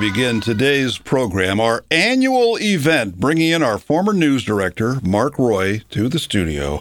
begin today's program, our annual event, bringing in our former news director, Mark Roy, to the studio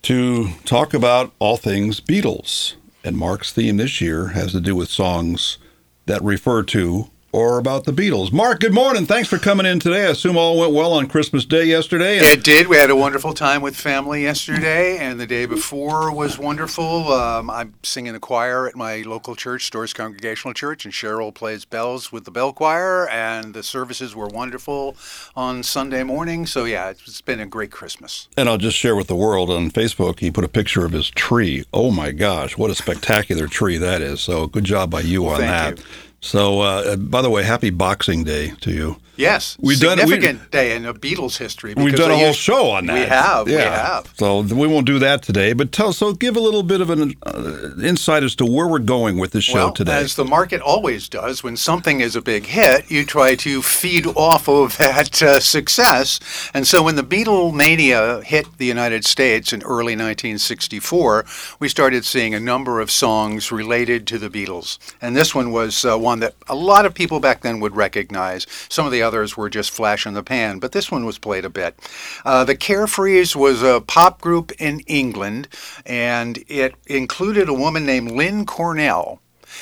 to talk about all things Beatles. And Mark's theme this year has to do with songs that refer to or about the Beatles. Mark, good morning. Thanks for coming in today. I assume all went well on Christmas Day yesterday. And- it did. We had a wonderful time with family yesterday, and the day before was wonderful. Um, I'm singing the choir at my local church, Storrs Congregational Church, and Cheryl plays bells with the bell choir, and the services were wonderful on Sunday morning. So, yeah, it's been a great Christmas. And I'll just share with the world on Facebook, he put a picture of his tree. Oh my gosh, what a spectacular tree that is. So good job by you on Thank that. you. So, uh, by the way, happy Boxing Day to you. Yes, We've done- significant we- day in the Beatles history. We've done a whole used- show on that. We have. We have. So we won't do that today. But tell so give a little bit of an uh, insight as to where we're going with this show well, today. as the market always does, when something is a big hit, you try to feed off of that uh, success. And so when the Beatlemania hit the United States in early 1964, we started seeing a number of songs related to the Beatles. And this one was uh, one that a lot of people back then would recognize. Some of the others were just flash in the pan, but this one was played a bit. Uh, the Carefrees was a pop group in England, and it included a woman named Lynn Cornell.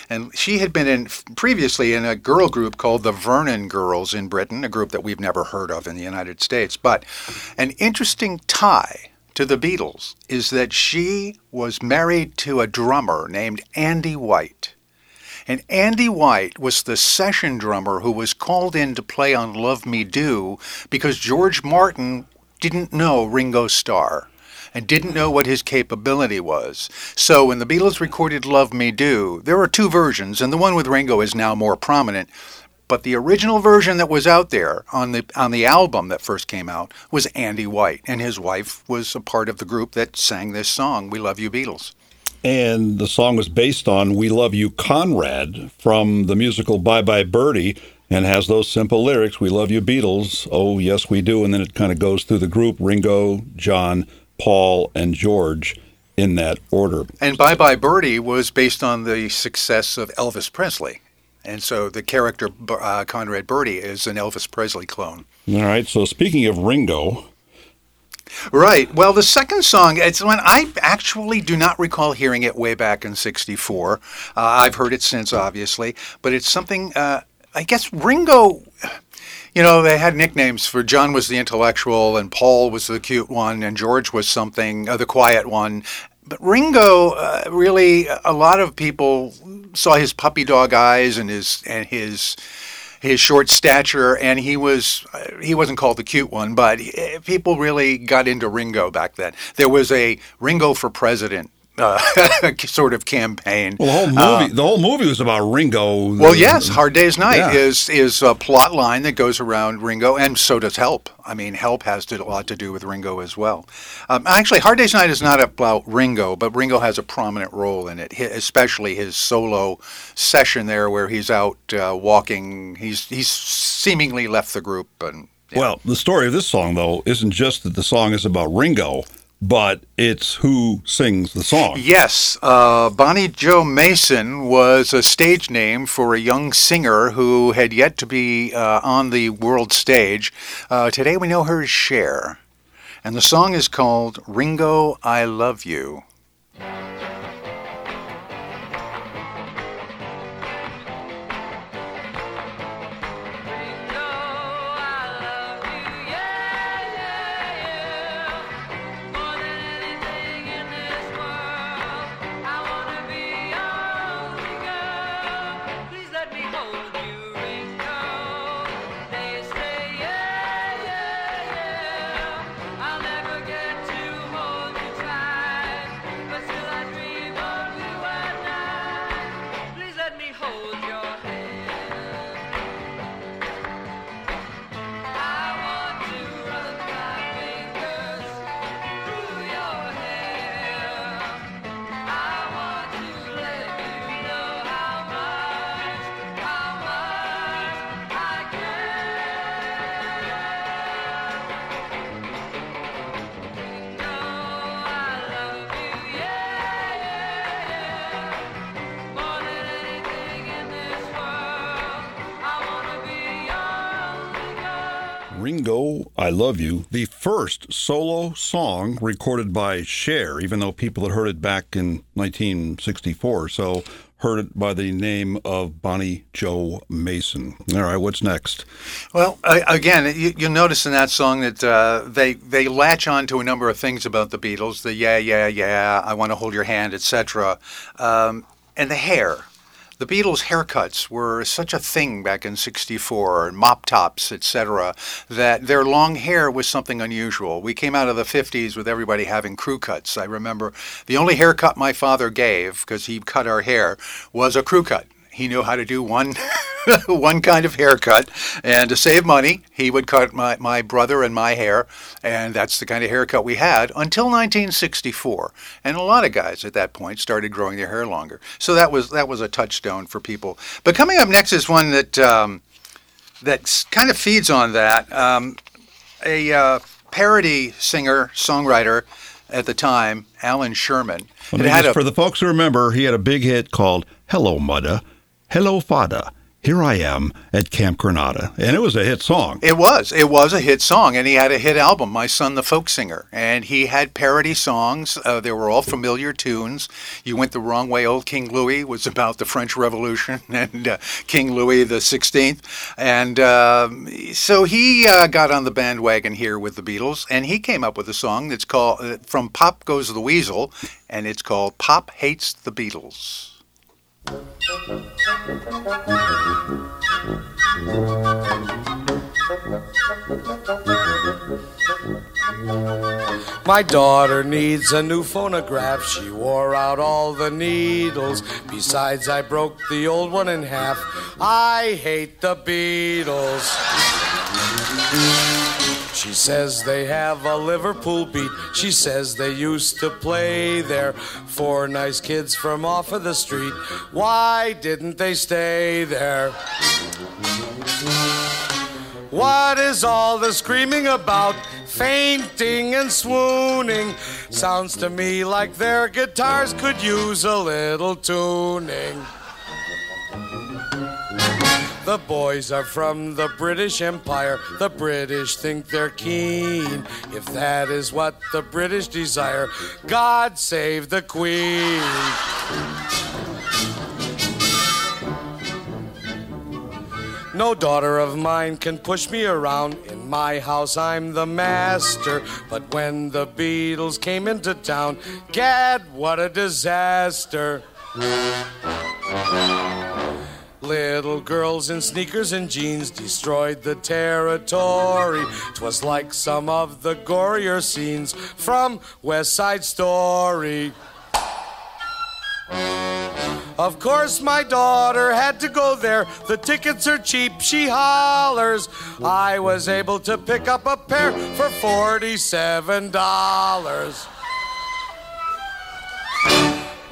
And she had been in previously in a girl group called the Vernon Girls in Britain, a group that we've never heard of in the United States. But an interesting tie to the Beatles is that she was married to a drummer named Andy White. And Andy White was the session drummer who was called in to play on Love Me Do because George Martin didn't know Ringo Starr and didn't know what his capability was. So when the Beatles recorded Love Me Do, there are two versions, and the one with Ringo is now more prominent. But the original version that was out there on the on the album that first came out was Andy White, and his wife was a part of the group that sang this song, "We Love You, Beatles." And the song was based on "We Love You, Conrad" from the musical Bye Bye Birdie. And has those simple lyrics, We love you, Beatles. Oh, yes, we do. And then it kind of goes through the group Ringo, John, Paul, and George in that order. And Bye Bye Birdie was based on the success of Elvis Presley. And so the character uh, Conrad Birdie is an Elvis Presley clone. All right. So speaking of Ringo, Right. Well, the second song, it's when I actually do not recall hearing it way back in 64. Uh, I've heard it since, obviously, but it's something, uh, I guess Ringo. You know, they had nicknames for John was the intellectual, and Paul was the cute one, and George was something, uh, the quiet one. But Ringo, uh, really, a lot of people saw his puppy dog eyes and his and his his short stature, and he was uh, he wasn't called the cute one, but he, people really got into Ringo back then. There was a Ringo for president uh, sort of campaign. well, the whole movie, the whole movie was about Ringo. Well, yes, Hard Day's Night Yeah. is is a plot line that goes around Ringo, and so does Help. I mean, Help has to, a lot to do with Ringo as well. Um, actually, Hard Day's Night is not about Ringo, but Ringo has a prominent role in it, especially his solo session there, where he's out uh, walking. He's he's seemingly left the group, and yeah. Well, the story of this song, though, isn't just that the song is about Ringo, but it's who sings the song. Yes, uh, Bonnie Jo Mason was a stage name for a young singer who had yet to be uh, on the world stage. Uh, today we know her as Cher. And the song is called Ringo, I Love You. The first solo song recorded by Cher, even though people had heard it back in 1964. So heard it by the name of Bonnie Jo Mason. All right, what's next? Well, again, you, will notice in that song that uh, they they latch on to a number of things about the Beatles: the yeah, yeah, yeah, I want to hold your hand, etc., um, and the hair the Beatles' haircuts were such a thing back in 64, mop tops, etc., that their long hair was something unusual. We came out of the 50s with everybody having crew cuts. I remember the only haircut my father gave, because he cut our hair, was a crew cut. He knew how to do one one kind of haircut, and to save money, he would cut my, my brother and my hair, and that's the kind of haircut we had until 1964. And a lot of guys at that point started growing their hair longer. So that was that was a touchstone for people. But coming up next is one that um, that kind of feeds on that. Um, a uh, parody singer songwriter at the time, Allan Sherman. Well, just, a, for the folks who remember, he had a big hit called "Hello Mudda." Hello, Fada. Here I am at Camp Granada. And it was a hit song. It was. It was a hit song. And he had a hit album, My Son the Folk Singer. And he had parody songs. Uh, they were all familiar tunes. You Went the Wrong Way, Old King Louis was about the French Revolution and uh, King Louis the 16th. And uh, so he uh, got on the bandwagon here with the Beatles. And he came up with a song that's called, uh, From Pop Goes the Weasel. And it's called Pop Hates the Beatles. My daughter needs a new phonograph. She wore out all the needles. Besides, I broke the old one in half. I hate the Beatles. She says they have a Liverpool beat. She says they used to play there. Four nice kids from off of the street. Why didn't they stay there? What is all the screaming about? Fainting and swooning. Sounds to me like their guitars could use a little tuning. The boys are from the British Empire. The British think they're keen. If that is what the British desire, God save the Queen. No daughter of mine can push me around. In my house, I'm the master. But when the Beatles came into town, gad, what a disaster. Little girls in sneakers and jeans destroyed the territory. Twas like some of the gorier scenes from West Side Story. Of course, my daughter had to go there. The tickets are cheap, she hollers. I was able to pick up a pair for $47.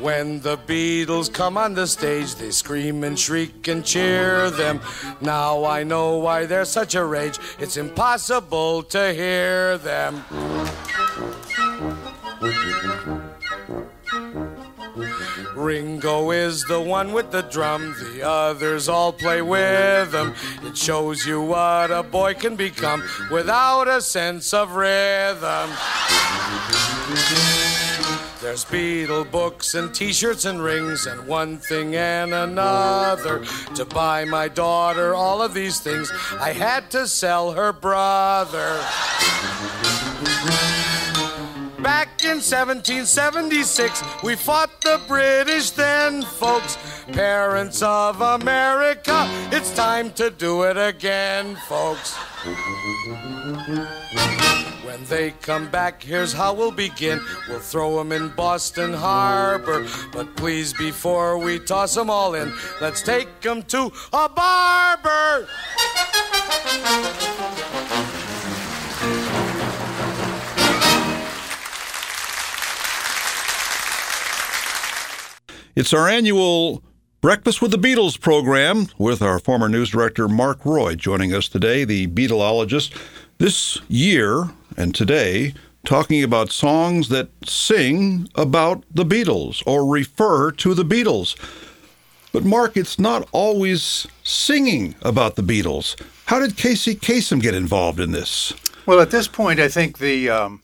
When the Beatles come on the stage, they scream and shriek and cheer them. Now I know why they're such a rage. It's impossible to hear them. Ringo is the one with the drum, the others all play with him. It shows you what a boy can become without a sense of rhythm. There's Beatle books and t shirts and rings and one thing and another. To buy my daughter all of these things, I had to sell her brother. Back in 1776, we fought the British then, folks. Parents of America, it's time to do it again, folks. When they come back, here's how we'll begin. We'll throw them in Boston Harbor. But please, before we toss them all in, let's take them to a barber. It's our annual Breakfast with the Beatles program with our former news director Mark Roy joining us today, the Beatleologist. This year and today, talking about songs that sing about the Beatles or refer to the Beatles. But, Mark, it's not always singing about the Beatles. How did Casey Kasem get involved in this? Well, at this point, I think the um,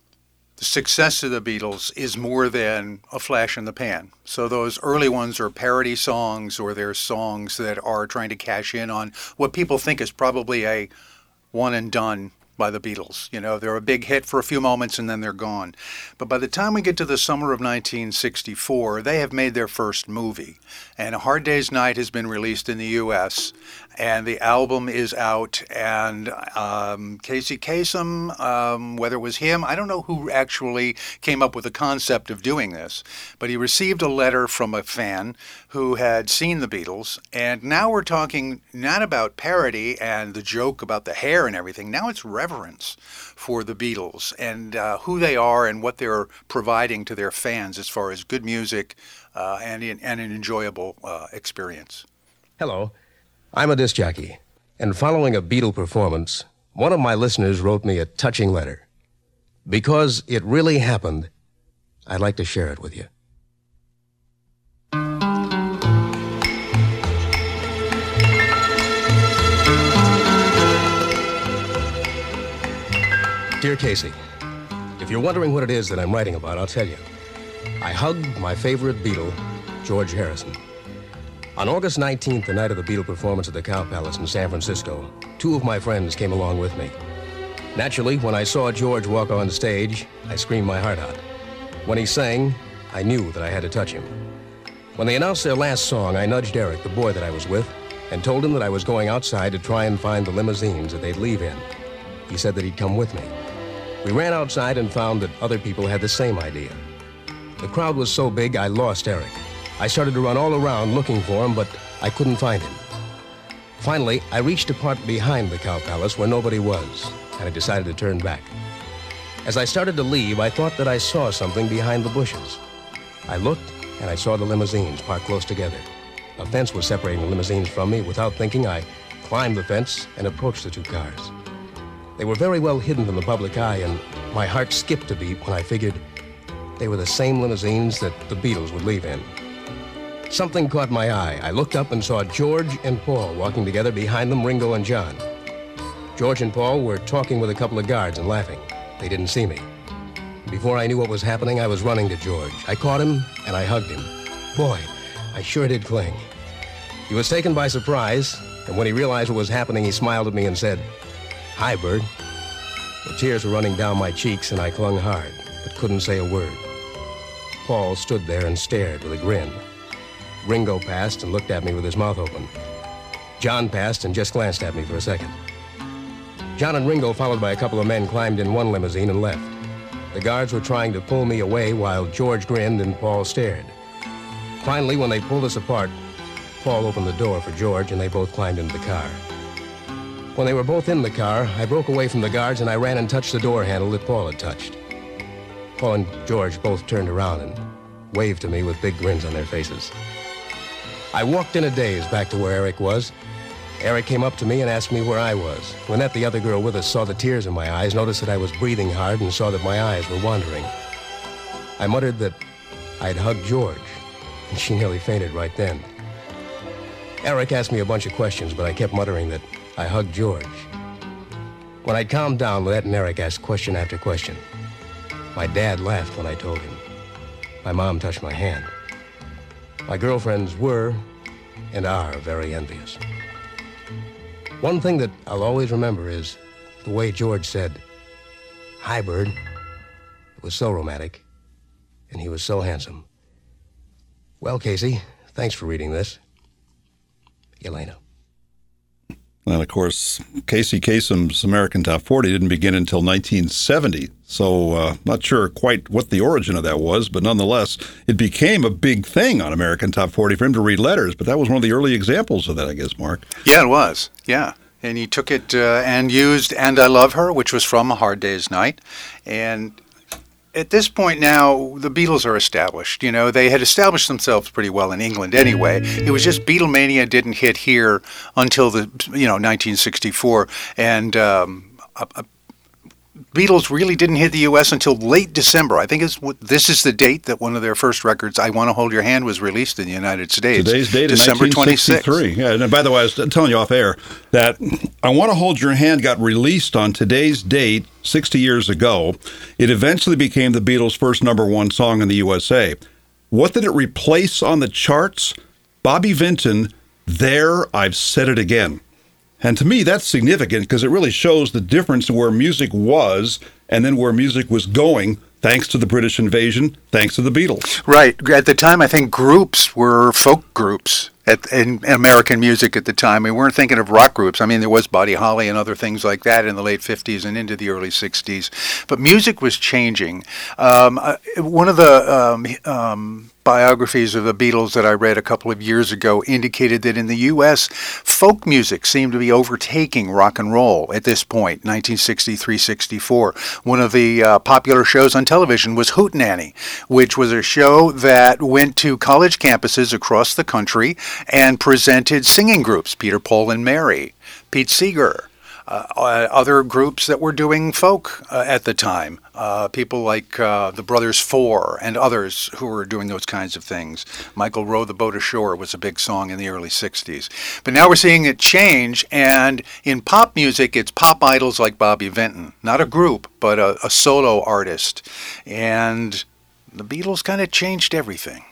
the success of the Beatles is more than a flash in the pan. So those early ones are parody songs or they're songs that are trying to cash in on what people think is probably a one and done by the Beatles. You know, they're a big hit for a few moments and then they're gone. But by the time we get to the summer of 1964, they have made their first movie. And A Hard Day's Night has been released in the U.S., and the album is out. And um, Casey Kasem, um, whether it was him, I don't know who actually came up with the concept of doing this, but he received a letter from a fan who had seen the Beatles. And now we're talking not about parody and the joke about the hair and everything. Now it's reverence for the Beatles and uh, who they are and what they're providing to their fans as far as good music uh, and, and an enjoyable uh, experience. Hello, I'm a disc jockey, and following a Beatle performance, one of my listeners wrote me a touching letter. Because it really happened, I'd like to share it with you. Dear Casey, if you're wondering what it is that I'm writing about, I'll tell you. I hugged my favorite Beatle, George Harrison. On August 19th, the night of the Beatle performance at the Cow Palace in San Francisco, two of my friends came along with me. Naturally, when I saw George walk on stage, I screamed my heart out. When he sang, I knew that I had to touch him. When they announced their last song, I nudged Eric, the boy that I was with, and told him that I was going outside to try and find the limousines that they'd leave in. He said that he'd come with me. We ran outside and found that other people had the same idea. The crowd was so big, I lost Eric. I started to run all around looking for him, but I couldn't find him. Finally, I reached a part behind the Cow Palace where nobody was, and I decided to turn back. As I started to leave, I thought that I saw something behind the bushes. I looked, and I saw the limousines parked close together. A fence was separating the limousines from me. Without thinking, I climbed the fence and approached the two cars. They were very well hidden from the public eye, and my heart skipped a beat when I figured they were the same limousines that the Beatles would leave in. Something caught my eye. I looked up and saw George and Paul walking together, behind them, Ringo and John. George and Paul were talking with a couple of guards and laughing. They didn't see me. Before I knew what was happening, I was running to George. I caught him and I hugged him. Boy, I sure did cling. He was taken by surprise, and when he realized what was happening, he smiled at me and said, Hi, Bird. The tears were running down my cheeks, and I clung hard, but couldn't say a word. Paul stood there and stared with a grin. Ringo passed and looked at me with his mouth open. John passed and just glanced at me for a second. John and Ringo, followed by a couple of men, climbed in one limousine and left. The guards were trying to pull me away while George grinned and Paul stared. Finally, when they pulled us apart, Paul opened the door for George and they both climbed into the car. When they were both in the car, I broke away from the guards and I ran and touched the door handle that Paul had touched. Paul and George both turned around and waved to me with big grins on their faces. I walked in a daze back to where Eric was. Eric came up to me and asked me where I was. Lynette, the other girl with us, saw the tears in my eyes, noticed that I was breathing hard, and saw that my eyes were wandering. I muttered that I'd hugged George, and she nearly fainted right then. Eric asked me a bunch of questions, but I kept muttering that I hugged George. When I'd calmed down, Lynette and Eric asked question after question. My dad laughed when I told him. My mom touched my hand. My girlfriends were and are very envious. One thing that I'll always remember is the way George said, Hi, Bird. It was so romantic, and he was so handsome. Well, Casey, thanks for reading this. Elaina. And of course, Casey Kasem's American Top 40 didn't begin until 1970. So, uh, not sure quite what the origin of that was, but nonetheless, it became a big thing on American Top 40 for him to read letters. But that was one of the early examples of that, I guess, Mark. Yeah, it was. Yeah. And he took it uh, and used And I Love Her, which was from A Hard Day's Night. And at this point now, the Beatles are established. You know, they had established themselves pretty well in England anyway. It was just Beatlemania didn't hit here until the you know 1964, and um, Beatles really didn't hit the U.S. until late December. I think it's, this is the date that one of their first records, "I Want to Hold Your Hand," was released in the United States. Today's date is December twenty sixth. Yeah, and uh, by the way, I was telling you off air that "I Want to Hold Your Hand" got released on today's date 60 years ago. It eventually became the Beatles' first number one song in the USA. What did it replace on the charts? Bobby Vinton, "There I've Said It Again." And to me, that's significant because it really shows the difference where music was and then where music was going thanks to the British invasion, thanks to the Beatles. Right. At the time, I think groups were folk groups at, in American music at the time. We weren't thinking of rock groups. I mean, there was Buddy Holly and other things like that in the late 50s and into the early 60s. But music was changing. Um, uh, one of the um, um, biographies of the Beatles that I read a couple of years ago indicated that in the U.S., folk music seemed to be overtaking rock and roll at this point, 1963 64. One of the uh, popular shows on television was Hootenanny, which was a show that went to college campuses across the country and presented singing groups Peter, Paul, and Mary, Pete Seeger. Uh, uh, other groups that were doing folk uh, at the time, uh, people like uh, the Brothers Four and others who were doing those kinds of things. Michael Row the Boat Ashore was a big song in the early 60s. But now we're seeing it change, and in pop music, it's pop idols like Bobby Vinton, not a group, but a, a solo artist. And the Beatles kind of changed everything.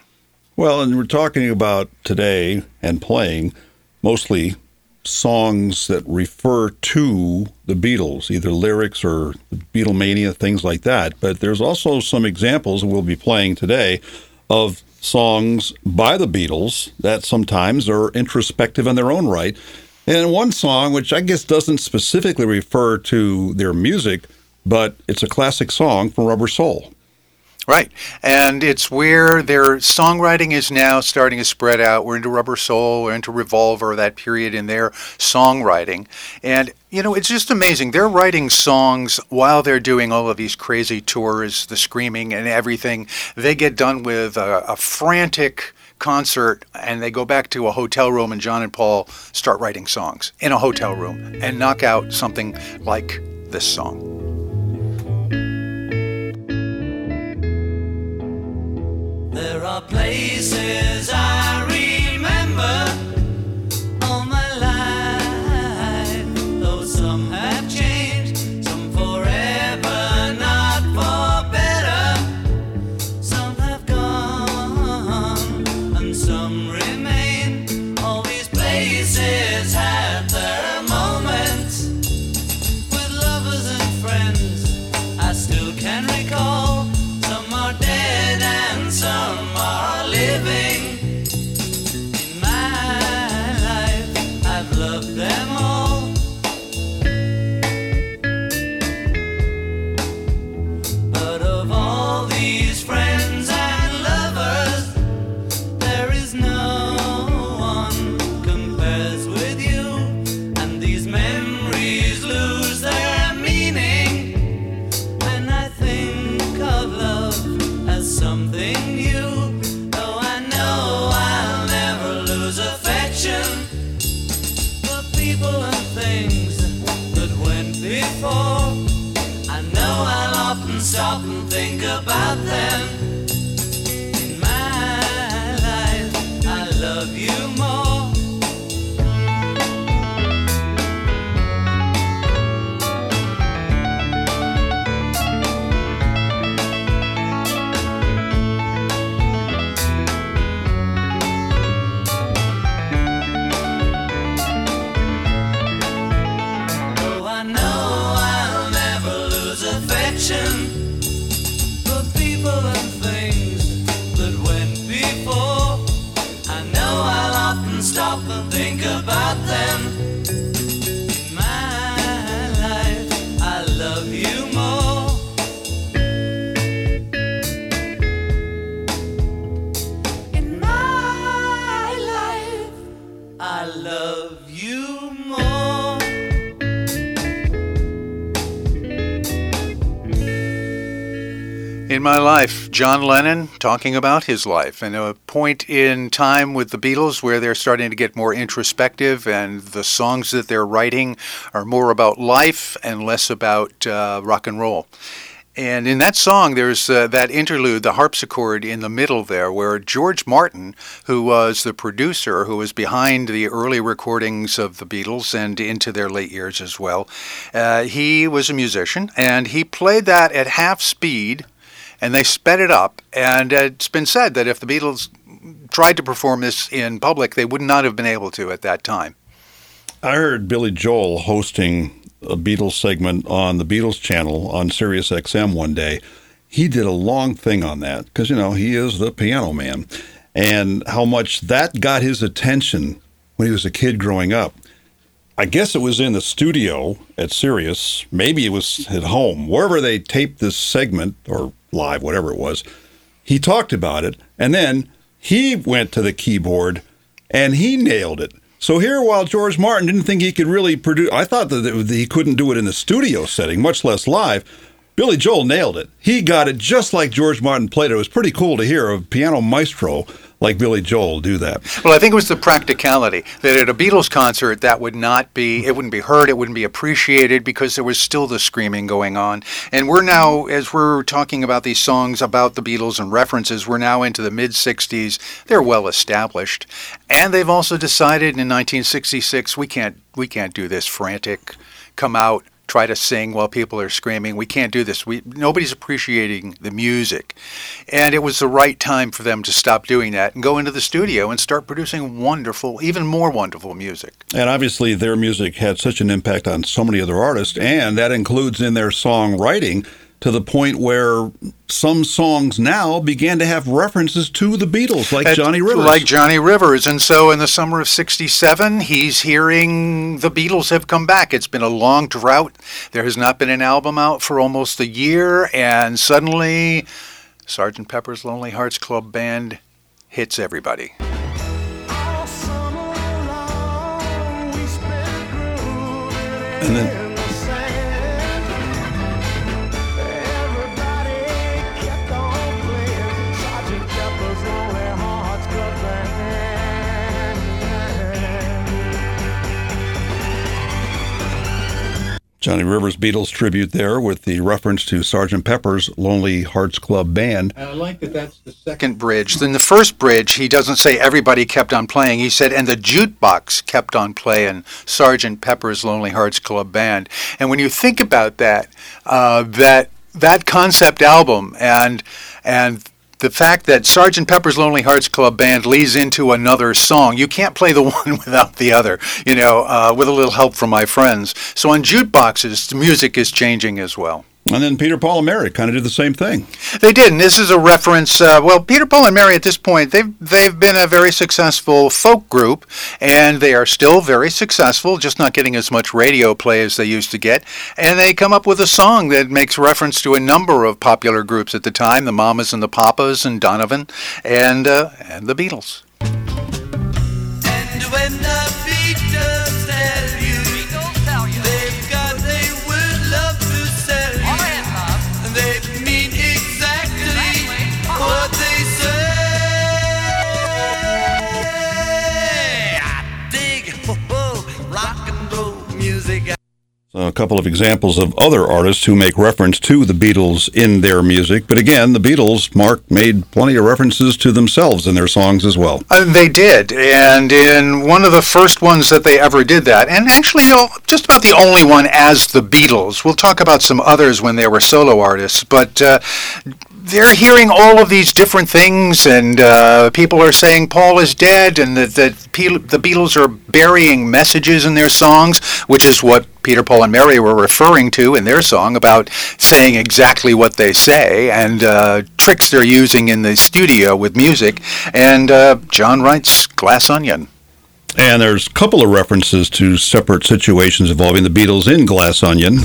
Well, and we're talking about today and playing mostly songs that refer to the Beatles, either lyrics or Beatlemania, things like that. But there's also some examples, we'll be playing today, of songs by the Beatles that sometimes are introspective in their own right. And one song, which I guess doesn't specifically refer to their music, but it's a classic song from Rubber Soul. Right. And it's where their songwriting is now starting to spread out. We're into Rubber Soul, we're into Revolver, that period in their songwriting. And, you know, it's just amazing. They're writing songs while they're doing all of these crazy tours, the screaming and everything. They get done with a, a frantic concert and they go back to a hotel room and John and Paul start writing songs in a hotel room and knock out something like this song. There are places I remember. in my life. stop and think about them. John Lennon talking about his life and a point in time with the Beatles where they're starting to get more introspective and the songs that they're writing are more about life and less about uh, rock and roll. And in that song, there's uh, that interlude, the harpsichord in the middle there, where George Martin, who was the producer, who was behind the early recordings of the Beatles and into their late years as well, uh, he was a musician and he played that at half speed and they sped it up. And it's been said that if the Beatles tried to perform this in public, they would not have been able to at that time. I heard Billy Joel hosting a Beatles segment on the Beatles channel on Sirius XM one day. He did a long thing on that because, you know, he is the piano man and how much that got his attention when he was a kid growing up. I guess it was in the studio at Sirius. Maybe it was at home, wherever they taped this segment or live, whatever it was. He talked about it, and then he went to the keyboard and he nailed it. So here, while George Martin didn't think he could really produce, I thought that he couldn't do it in the studio setting, much less live. Billy Joel nailed it. He got it just like George Martin played it. It was pretty cool to hear a piano maestro like Billy Joel do that. Well, I think it was the practicality that at a Beatles concert that would not be it wouldn't be heard, it wouldn't be appreciated because there was still the screaming going on. And we're now as we're talking about these songs about the Beatles and references, we're now into the mid 60s. They're well established. And they've also decided in 1966 we can't we can't do this frantic come out try to sing while people are screaming. We can't do this. We nobody's appreciating the music. And it was the right time for them to stop doing that and go into the studio and start producing wonderful, even more wonderful music. And obviously their music had such an impact on so many other artists and that includes in their songwriting to the point where some songs now began to have references to the Beatles, like At, Johnny Rivers. Like Johnny Rivers. And so in the summer of 67, he's hearing the Beatles have come back. It's been a long drought. There has not been an album out for almost a year. And suddenly, Sgt. Pepper's Lonely Hearts Club Band hits everybody. And then Johnny Rivers Beatles tribute there with the reference to Sgt. Pepper's Lonely Hearts Club Band. And I like that that's the second bridge. In the first bridge, he doesn't say everybody kept on playing. He said, and the jukebox kept on playing Sgt. Pepper's Lonely Hearts Club Band. And when you think about that, uh, that that concept album and and the fact that Sergeant Pepper's Lonely Hearts Club Band leads into another song. You can't play the one without the other, you know, uh, with a little help from my friends. So on jukeboxes, the music is changing as well. And then Peter, Paul, and Mary kind of did the same thing. They did, and this is a reference. Uh, well, Peter, Paul, and Mary at this point they've they've been a very successful folk group, and they are still very successful, just not getting as much radio play as they used to get. And they come up with a song that makes reference to a number of popular groups at the time: the Mamas and the Papas, and Donovan, and uh, and the Beatles. And a couple of examples of other artists who make reference to the Beatles in their music. But again, the Beatles, Mark, made plenty of references to themselves in their songs as well. Uh, they did, and in one of the first ones that they ever did that, and actually, just about the only one as the Beatles. We'll talk about some others when they were solo artists, but. Uh, they're hearing all of these different things, and uh, people are saying Paul is dead, and that, Pe- the Beatles are burying messages in their songs, which is what Peter, Paul, and Mary were referring to in their song about saying exactly what they say, and uh, tricks they're using in the studio with music. And uh, John writes Glass Onion. And there's a couple of references to separate situations involving the Beatles in Glass Onion.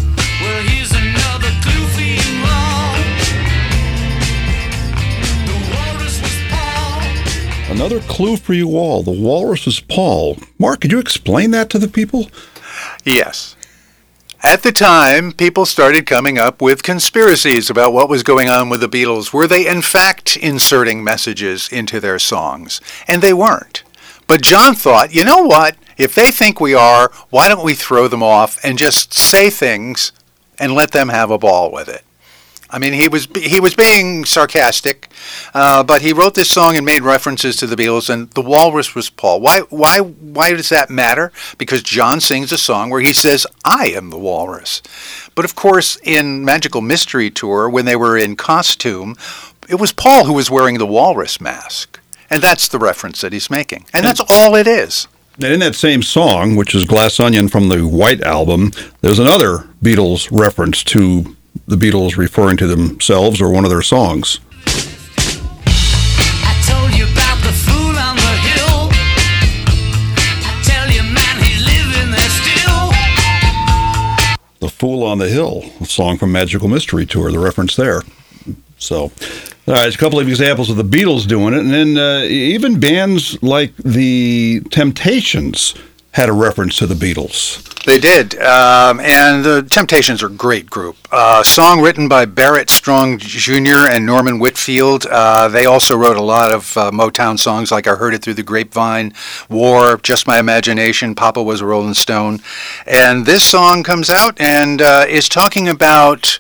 Another clue for you all. The walrus was Paul. Mark, could you explain that to the people? Yes. At the time, people started coming up with conspiracies about what was going on with the Beatles. Were they, in fact, inserting messages into their songs? And they weren't. But John thought, you know what? If they think we are, why don't we throw them off and just say things and let them have a ball with it? I mean, he was he was being sarcastic, uh, but he wrote this song and made references to the Beatles, and the Walrus was Paul. Why why why does that matter? Because John sings a song where he says, "I am the Walrus," but of course, in Magical Mystery Tour, when they were in costume, it was Paul who was wearing the Walrus mask, and that's the reference that he's making, and that's all it is. And in that same song, which is Glass Onion from the White Album, there's another Beatles reference to the Beatles referring to themselves or one of their songs. I told you about the fool on the hill. I tell you, man, he's living there still. The Fool on the Hill, a song from Magical Mystery Tour, the reference there. So, all right, a couple of examples of the Beatles doing it, and then uh, even bands like the Temptations had a reference to the Beatles. They did, um, and the Temptations are a great group. Uh, song written by Barrett Strong Jr. and Norman Whitfield. Uh, they also wrote a lot of uh, Motown songs, like "I Heard It Through the Grapevine," "War," "Just My Imagination," "Papa Was a Rolling Stone," and this song comes out and uh, is talking about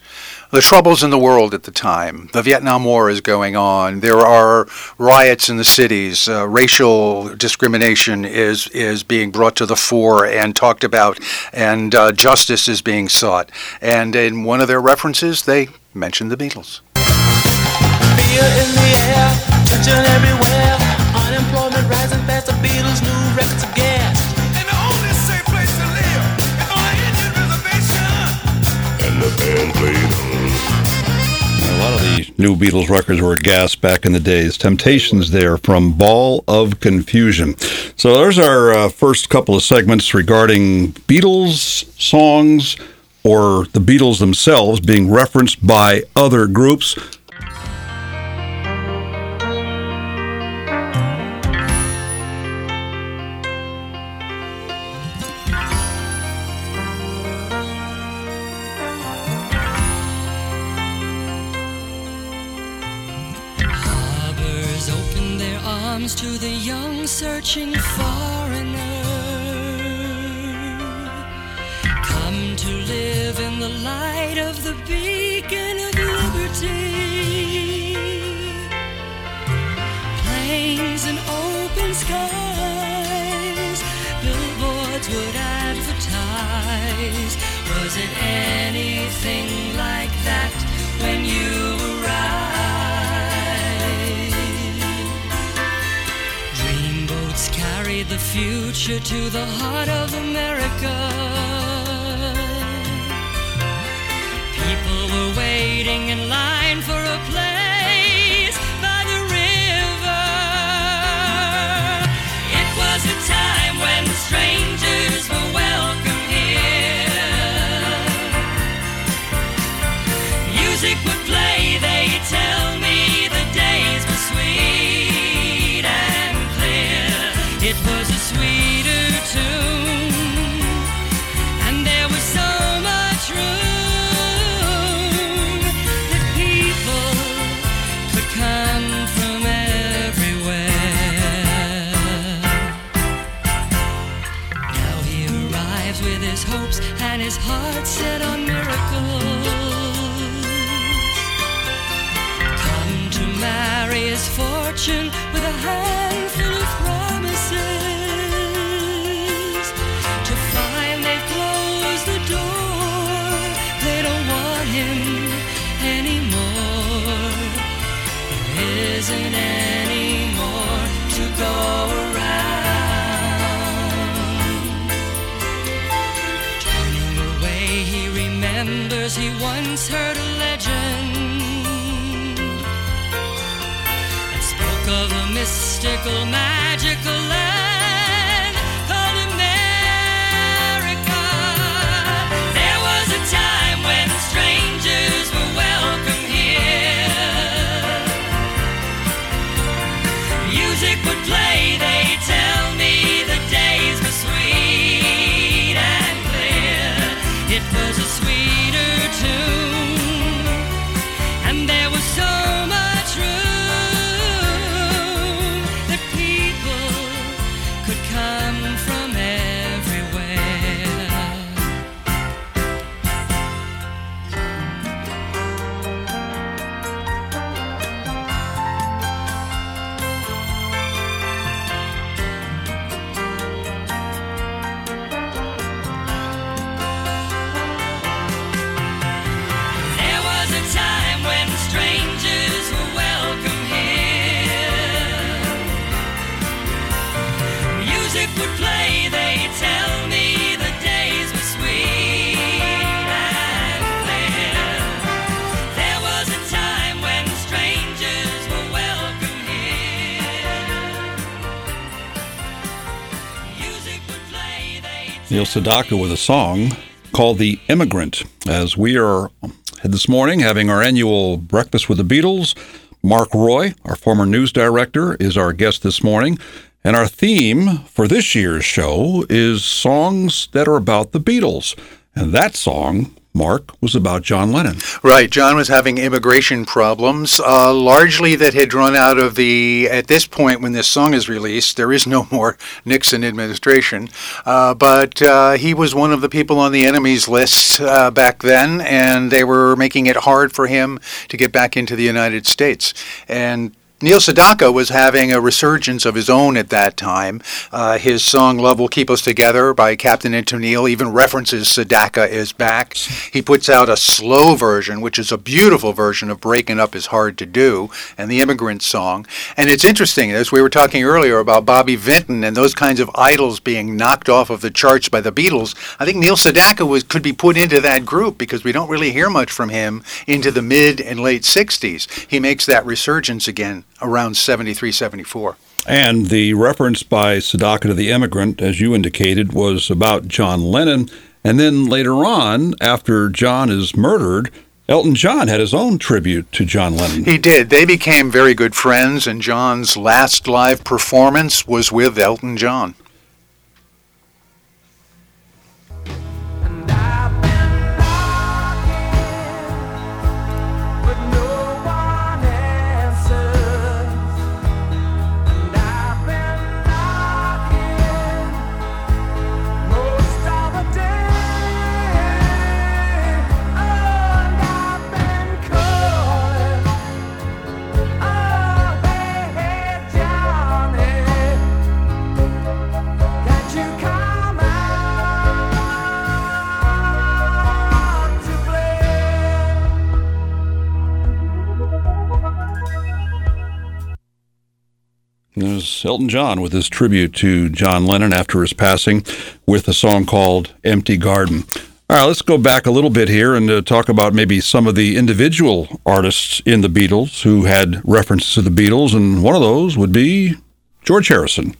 the troubles in the world at the time. The Vietnam War is going on. There are riots in the cities. Uh, racial discrimination is is being brought to the fore and talked about, and uh, justice is being sought. And in one of their references, they mention the Beatles. The air. The Beatles' new Beatles records were a gas back in the days. Temptations there from Ball of Confusion. So there's our uh, first couple of segments regarding Beatles songs or the Beatles themselves being referenced by other groups. Searching foreigner. Come to live in the light of the beacon of liberty. Plains and open skies, billboards would advertise. Was it anything like that when you Dreamboats the future to the heart of America. People were waiting in line for a place fortune with a handful magical Neil Sedaka with a song called The Immigrant. As we are this morning having our annual breakfast with the Beatles, Mark Roy, our former news director, is our guest this morning. And our theme for this year's show is songs that are about the Beatles. And that song Mark, was about John Lennon. Right. John was having immigration problems, uh, largely that had run out of the, at this point when this song is released, there is no more Nixon administration. Uh, but uh, he was one of the people on the enemies list uh, back then, and they were making it hard for him to get back into the United States. And Neil Sedaka was having a resurgence of his own at that time. Uh, his song Love Will Keep Us Together by Captain and Tennille even references Sedaka is back. He puts out a slow version, which is a beautiful version of Breaking Up is Hard to Do, and the Immigrant Song. And it's interesting, as we were talking earlier about Bobby Vinton and those kinds of idols being knocked off of the charts by the Beatles, I think Neil Sedaka was, could be put into that group because we don't really hear much from him into the mid and late 60s. He makes that resurgence again around 73, 74. And the reference by Sedaka to the immigrant, as you indicated, was about John Lennon. And then later on, after John is murdered, Elton John had his own tribute to John Lennon. He did. They became very good friends, and John's last live performance was with Elton John. There's Elton John with his tribute to John Lennon after his passing with a song called Empty Garden. All right, let's go back a little bit here and uh, talk about maybe some of the individual artists in the Beatles who had references to the Beatles, and one of those would be George Harrison.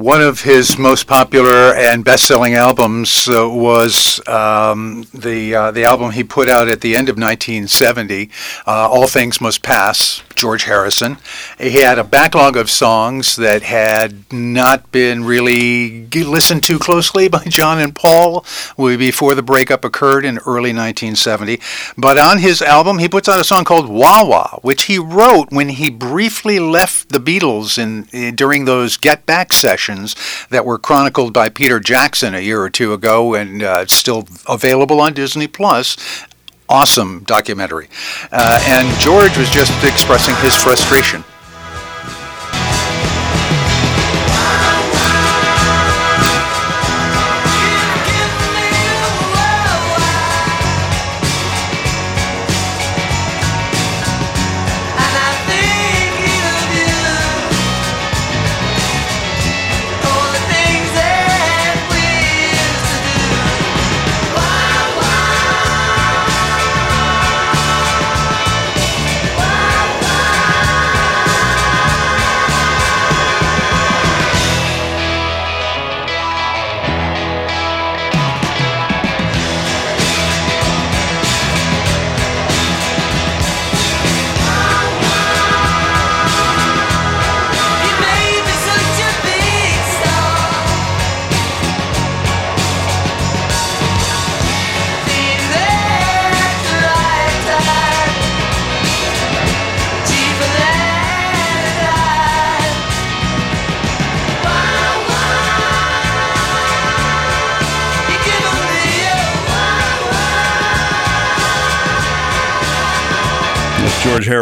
One of his most popular and best-selling albums uh, was um, the uh, the album he put out at the end of 1970, uh, "All Things Must Pass." George Harrison. He had a backlog of songs that had not been really listened to closely by John and Paul before the breakup occurred in early 1970. But on his album, he puts out a song called Wah Wah, which he wrote when he briefly left the Beatles in, in during those Get Back sessions that were chronicled by Peter Jackson a year or two ago and uh, still available on Disney Plus awesome documentary. Uh, and George was just expressing his frustration.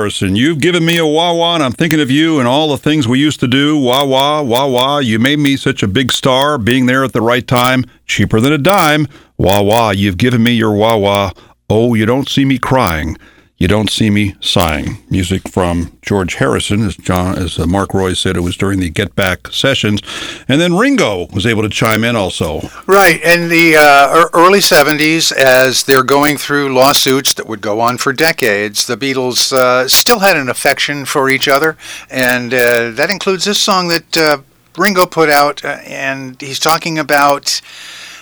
George You've given me a wah wah, and I'm thinking of you and all the things we used to do. Wah wah, wah wah. You made me such a big star, being there at the right time, cheaper than a dime. Wah wah, you've given me your wah wah. Oh, you don't see me crying. You Don't See Me Sighing. Music from George Harrison, as John, as uh, Mark Roy said, it was during the Get Back sessions, and then Ringo was able to chime in also. Right, in the uh, early '70s, as they're going through lawsuits that would go on for decades, the Beatles uh, still had an affection for each other, and uh, that includes this song that uh, Ringo put out, uh, and he's talking about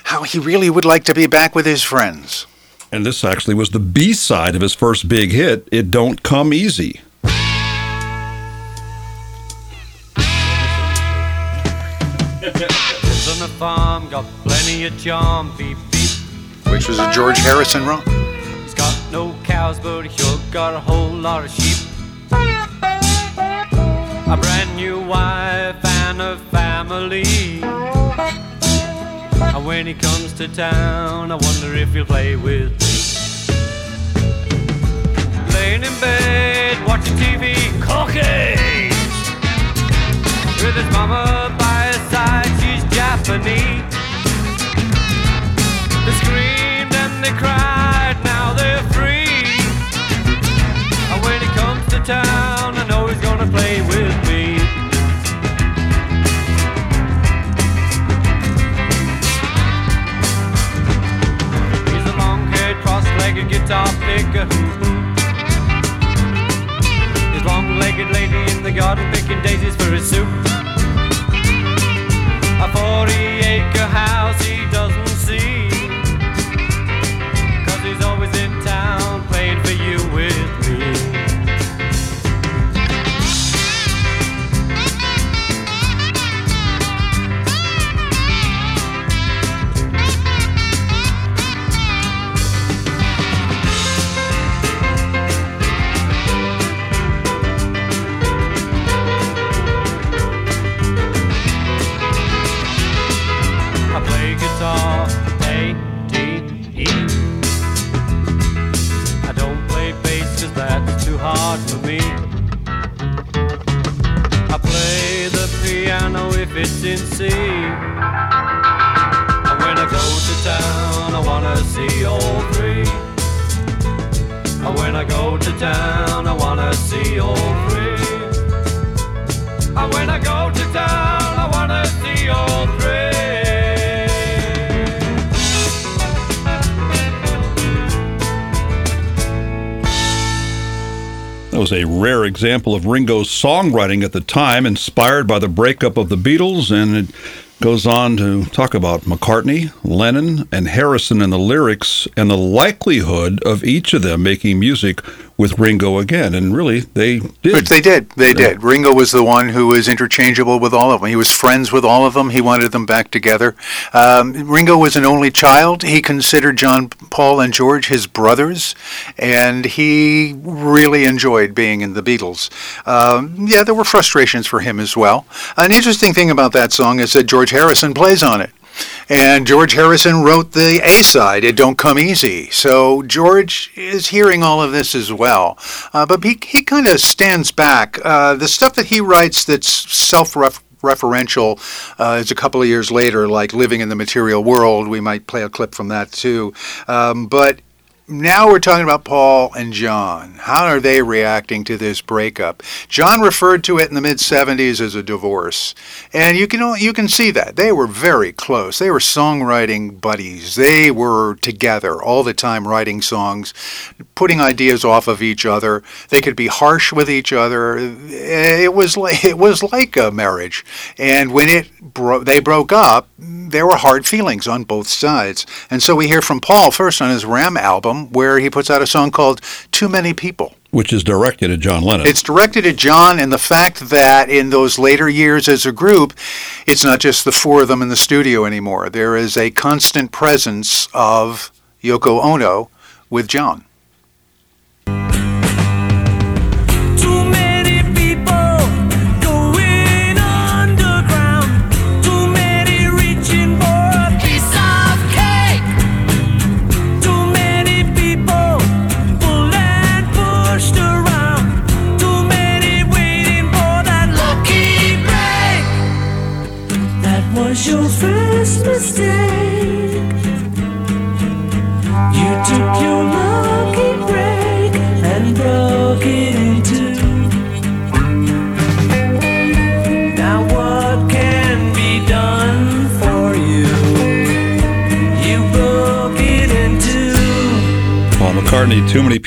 how he really would like to be back with his friends. And this actually was the B side of his first big hit, It Don't Come Easy. Lives on a farm, got plenty of charm, beep beep. Which was a George Harrison run. He's got no cows, but he sure got a whole lot of sheep. A brand new wife and a family. And when he comes to town, I wonder if he'll play with me. Laying in bed, watching TV, cocaine. With his mama by his side, she's Japanese. They screamed and they cried, now they're free. And when he comes to town, I know he's gonna play with me. Picker. His long-legged lady in the garden picking daisies for his soup. Example of Ringo's songwriting at the time, inspired by the breakup of the Beatles, and it goes on to talk about McCartney, Lennon, and Harrison in the lyrics and the likelihood of each of them making music with Ringo again. And really, they did. Which they did. They did. Ringo was the one who was interchangeable with all of them. He was friends with all of them. He wanted them back together. Um, Ringo was an only child. He considered John, Paul, and George his brothers, and he really enjoyed being in the Beatles. Um, yeah, there were frustrations for him as well. An interesting thing about that song is that George Harrison plays on it. And George Harrison wrote the A side, It Don't Come Easy. So George is hearing all of this as well. Uh, but he, he kind of stands back. Uh, the stuff that he writes that's self referential uh, is a couple of years later, like Living in the Material World. We might play a clip from that too. Um, but now we're talking about Paul and John. How are they reacting to this breakup? John referred to it in the mid 70s as a divorce, and you can you can see that they were very close. They were songwriting buddies. They were together all the time writing songs, putting ideas off of each other. They could be harsh with each other. It was like it was like a marriage, and when it bro- they broke up, there were hard feelings on both sides. And so we hear from Paul first on his Ram album where he puts out a song called Too Many People. Which is directed at John Lennon. It's directed at John, and the fact that in those later years as a group, it's not just the four of them in the studio anymore. There is a constant presence of Yoko Ono with John.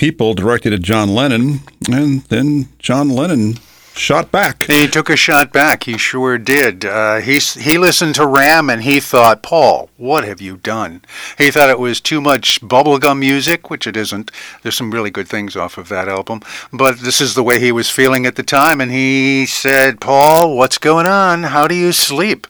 People, directed at John Lennon, and then John Lennon shot back. He took a shot back. He sure did. Uh, he he listened to Ram and he thought, Paul, what have you done? He thought it was too much bubblegum music, which it isn't. There's some really good things off of that album, but this is the way he was feeling at the time. And he said, Paul, what's going on? How do you sleep?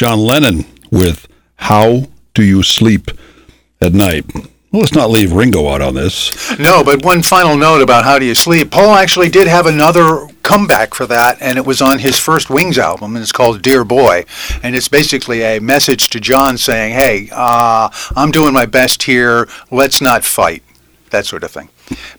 John Lennon with How Do You Sleep at Night? Well, let's not leave Ringo out on this. No, but one final note about How Do You Sleep. Paul actually did have another comeback for that, and it was on his first Wings album, and it's called Dear Boy. And it's basically a message to John saying, hey, uh, I'm doing my best here. Let's not fight. That sort of thing.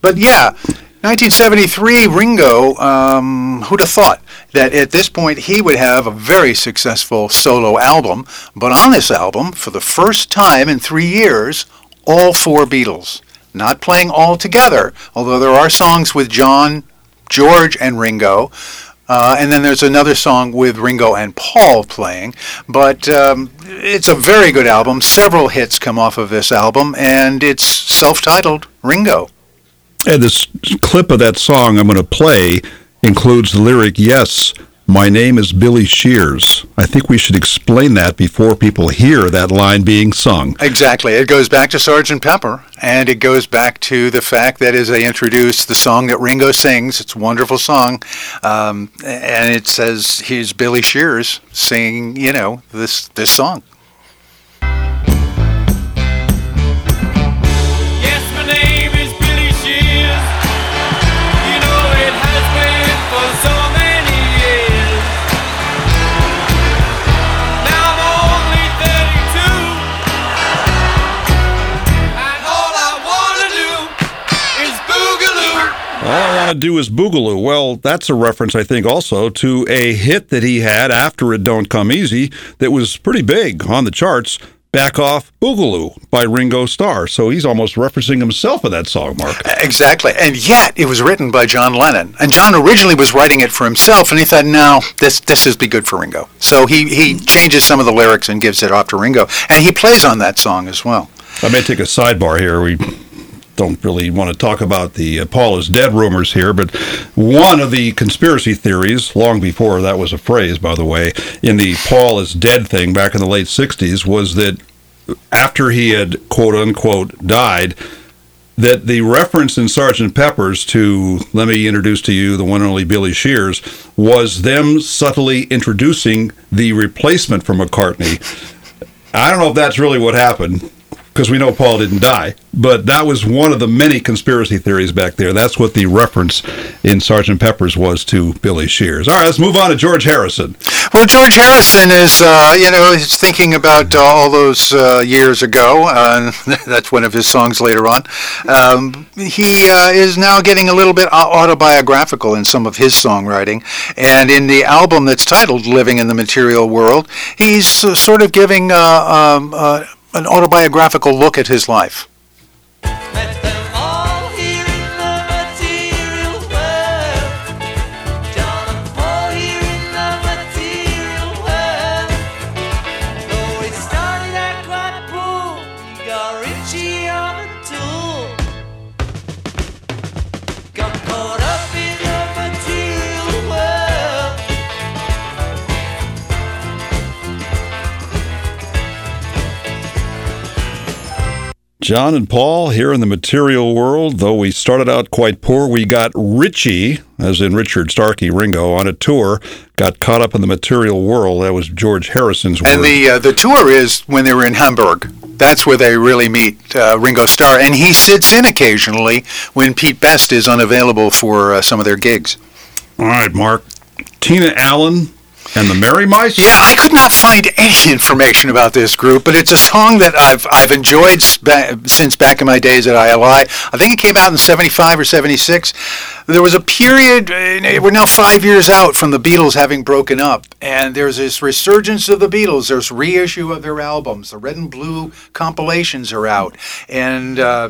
But yeah, 1973, Ringo, um, who'd have thought that at this point he would have a very successful solo album? But on this album, for the first time in three years, all four Beatles. Not playing all together, although there are songs with John, George, and Ringo. Uh, and then there's another song with Ringo and Paul playing. But um, it's a very good album. Several hits come off of this album, and it's self titled Ringo. And this clip of that song I'm going to play includes the lyric, Yes, my name is Billy Shears. I think we should explain that before people hear that line being sung. Exactly. It goes back to Sergeant Pepper, and it goes back to the fact that as they introduce the song that Ringo sings, it's a wonderful song, um, and it says here's Billy Shears singing, you know, this this song. To do is Boogaloo. Well, that's a reference, I think, also to a hit that he had after It Don't Come Easy that was pretty big on the charts. Back Off Boogaloo by Ringo Starr. So he's almost referencing himself in that song, Mark. Exactly. And yet it was written by John Lennon. And John originally was writing it for himself and he thought, no, this this is be good for Ringo. So he, he changes some of the lyrics and gives it off to Ringo. And he plays on that song as well. I may take a sidebar here. We don't really want to talk about the uh, Paul is dead rumors here, but one of the conspiracy theories, long before that was a phrase, by the way, in the Paul is dead thing back in the late 60s, was that after he had quote unquote died, that the reference in Sergeant Pepper's to let me introduce to you the one and only Billy Shears was them subtly introducing the replacement for McCartney. I don't know if that's really what happened because we know Paul didn't die, but that was one of the many conspiracy theories back there. That's what the reference in Sergeant Pepper's was to Billy Shears. All right, let's move on to George Harrison. Well, George Harrison is, uh, you know, he's thinking about uh, all those uh, years ago. Uh, that's one of his songs later on. Um, he uh, is now getting a little bit autobiographical in some of his songwriting. And in the album that's titled Living in the Material World, he's uh, sort of giving uh, um, uh, an autobiographical look at his life. John and Paul here in the material world. Though we started out quite poor, we got Richie, as in Richard Starkey Ringo, on a tour. Got caught up in the material world. That was George Harrison's word. And the uh, the tour is when they were in Hamburg. That's where they really meet uh, Ringo Starr, and he sits in occasionally when Pete Best is unavailable for uh, some of their gigs. All right, Mark. Tina Allen and the Merry Mice. Yeah, I could not find any information about this group, but it's a song that I've I've enjoyed spa- since back in my days at ILI. I think it came out in '75 or '76. There was a period. We're now five years out from the Beatles having broken up, and there's this resurgence of the Beatles. There's reissue of their albums. The Red and Blue compilations are out, and. Uh,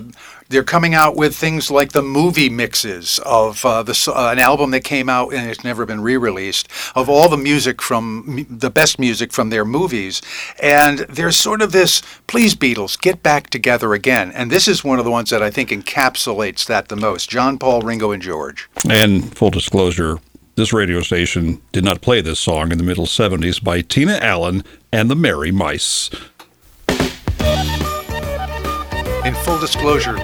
they're coming out with things like the movie mixes of uh, the, uh, an album that came out and it's never been re-released of all the music from m- the best music from their movies. And there's sort of this please beatles get back together again. And this is one of the ones that i think encapsulates that the most. John paul ringo and george. And full disclosure, this radio station did not play this song in the middle 70s by Tina Allen and the Merry Mice. in full disclosure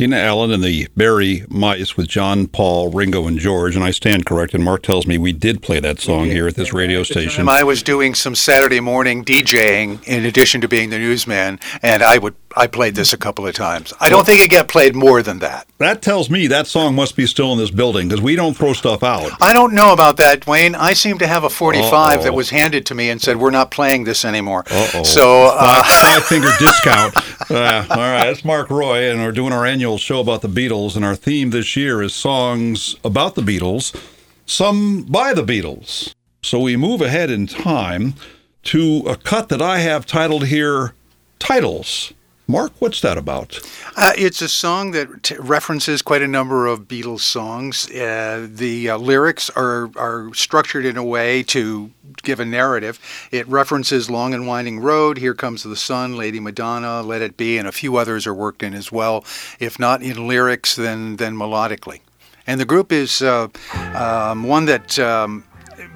Tina Allen and the Barry Mice with John, Paul, Ringo, and George. And I stand corrected. Mark tells me we did play that song here at this radio station. I was doing some Saturday morning DJing in addition to being the newsman, and I would I played this a couple of times. I don't think it got played more than that. That tells me that song must be still in this building because we don't throw stuff out. I don't know about that, Dwayne. I seem to have a 45 Uh-oh. that was handed to me and said we're not playing this anymore. Uh-oh. So uh, Five finger discount. Uh, all right, that's Mark Roy, and we're doing our annual show about the Beatles. And our theme this year is songs about the Beatles, some by the Beatles. So we move ahead in time to a cut that I have titled here Titles. Mark, what's that about? Uh, it's a song that t- references quite a number of Beatles songs. Uh, the uh, lyrics are, are structured in a way to give a narrative. It references Long and Winding Road, Here Comes the Sun, Lady Madonna, Let It Be, and a few others are worked in as well, if not in lyrics, then, then melodically. And the group is uh, um, one that. Um,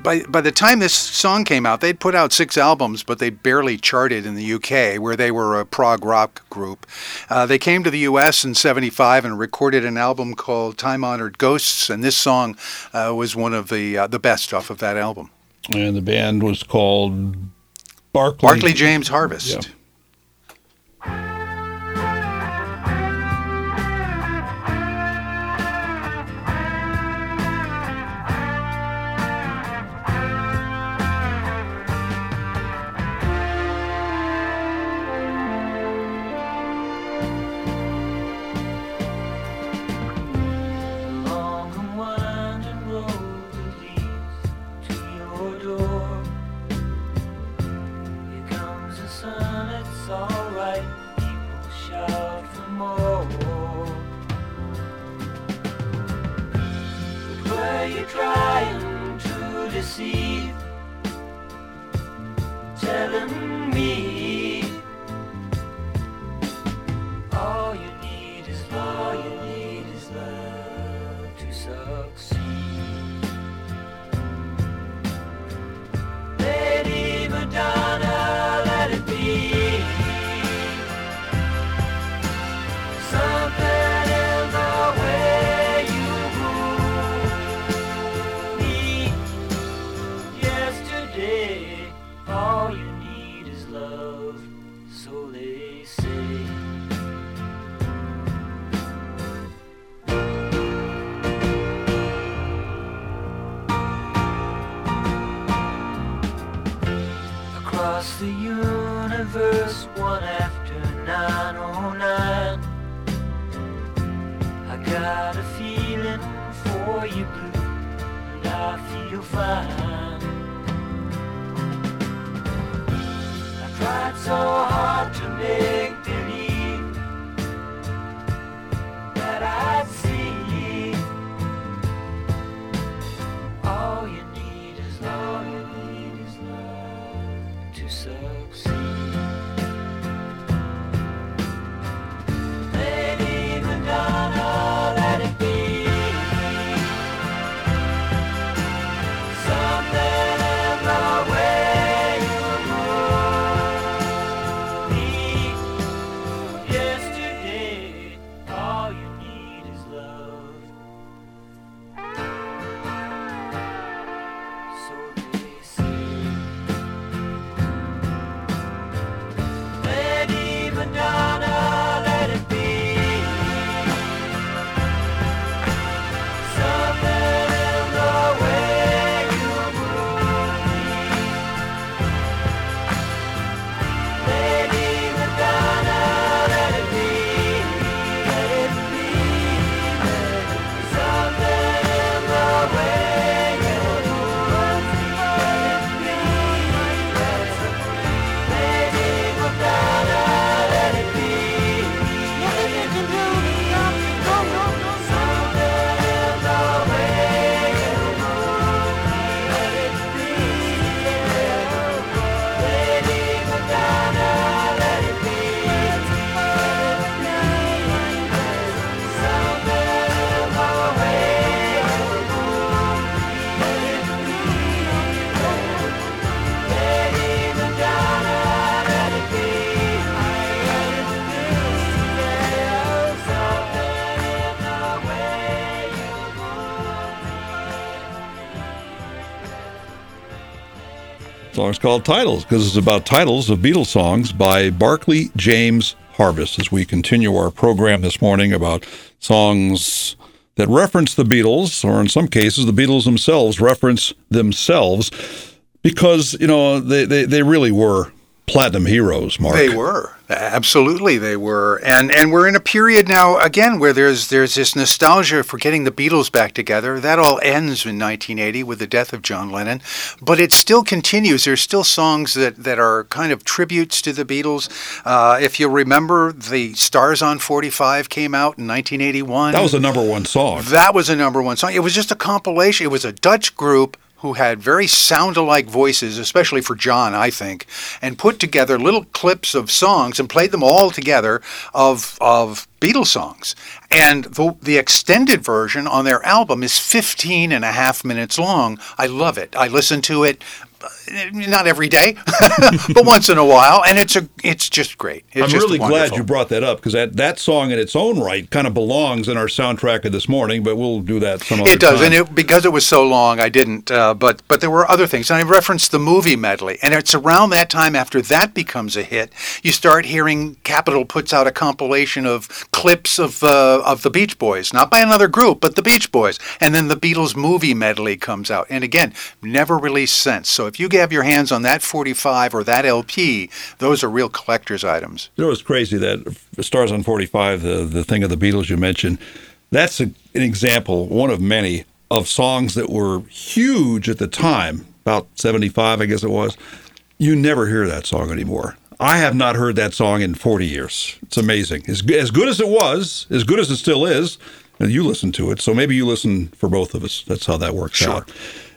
by, by the time this song came out, they'd put out six albums, but they barely charted in the UK, where they were a prog rock group. Uh, they came to the US in 75 and recorded an album called Time Honored Ghosts, and this song uh, was one of the, uh, the best off of that album. And the band was called Barclay. Barclay James Harvest. Yeah. Across the universe, one after 909. I got a feeling for you, blue, and I feel fine. I tried so hard to make song's called Titles because it's about titles of Beatles songs by Barclay James Harvest as we continue our program this morning about songs that reference the Beatles, or in some cases, the Beatles themselves reference themselves because, you know, they, they, they really were platinum heroes, Mark. They were absolutely they were, and and we're in a period now again where there's there's this nostalgia for getting the Beatles back together. That all ends in 1980 with the death of John Lennon, but it still continues. There's still songs that that are kind of tributes to the Beatles. Uh, if you remember, the Stars on 45 came out in 1981. That was the number one song. That was a number one song. It was just a compilation. It was a Dutch group who had very sound alike voices, especially for John, I think, and put together little clips of songs and played them all together of of Beatles songs. And the, the extended version on their album is 15 and a half minutes long. I love it. I listen to it not every day, but once in a while, and it's a it's just great. It's I'm just really glad you brought that up because that, that song in its own right kind of belongs in our soundtrack of this morning, but we'll do that some other It does, time. and it, because it was so long, I didn't. Uh, but but there were other things, and I referenced the movie medley, and it's around that time after that becomes a hit, you start hearing Capitol puts out a compilation of clips of uh, of the Beach Boys, not by another group, but the Beach Boys, and then the Beatles movie medley comes out, and again, never released since. So if you have your hands on that 45 or that LP, those are real collector's items. You know, it's crazy that Stars on 45, the, the thing of the Beatles you mentioned, that's a, an example, one of many, of songs that were huge at the time, about 75, I guess it was. You never hear that song anymore. I have not heard that song in 40 years. It's amazing. As, as good as it was, as good as it still is, and you listen to it. So maybe you listen for both of us. That's how that works out.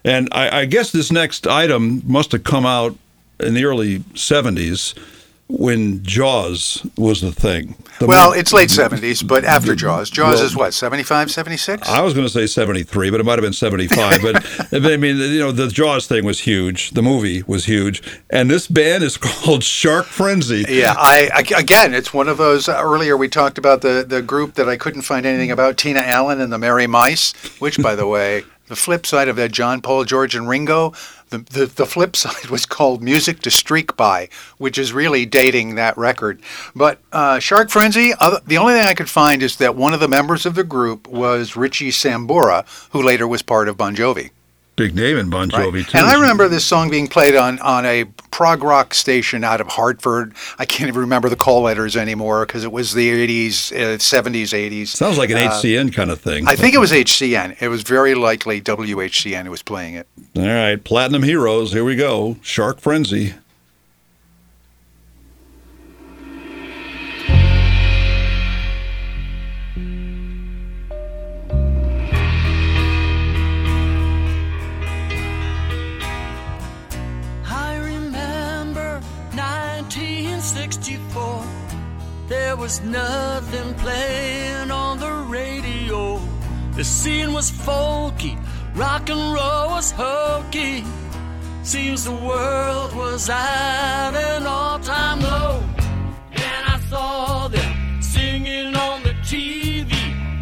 And I, I guess this next item must have come out in the early '70s when Jaws was the thing. The Well, mo- it's late 70s, but after Jaws. Jaws is what, 75, 76? I was going to say 73, but it might have been 75. But I mean, you know, the Jaws thing was huge. The movie was huge. And this band is called Shark Frenzy. Yeah, I, I again, it's one of those. Uh, earlier, we talked about the the group that I couldn't find anything about, Tina Allen and the Merry Mice. Which, by the way, the flip side of that, John, Paul, George, and Ringo. The, the, the flip side was called Music to Streak By, which is really dating that record. But uh, Shark Frenzy, the only thing I could find is that one of the members of the group was Richie Sambora, who later was part of Bon Jovi. Big name in Bon Jovi, too. And I remember this song being played on, on a prog rock station out of Hartford. I can't even remember the call letters anymore because it was the 80s, uh, 70s, 80s. Sounds like an Uh, HCN kind of thing. I think it was HCN. It was very likely WHCN who was playing it. All right, Platinum Heroes. Here we go. Shark Frenzy. Was nothing playing on the radio. The scene was folky, rock and roll was hokey. Seems the world was at an all time low. Then I saw them singing on the TV.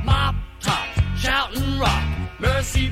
Mop tops, shouting rock, mercy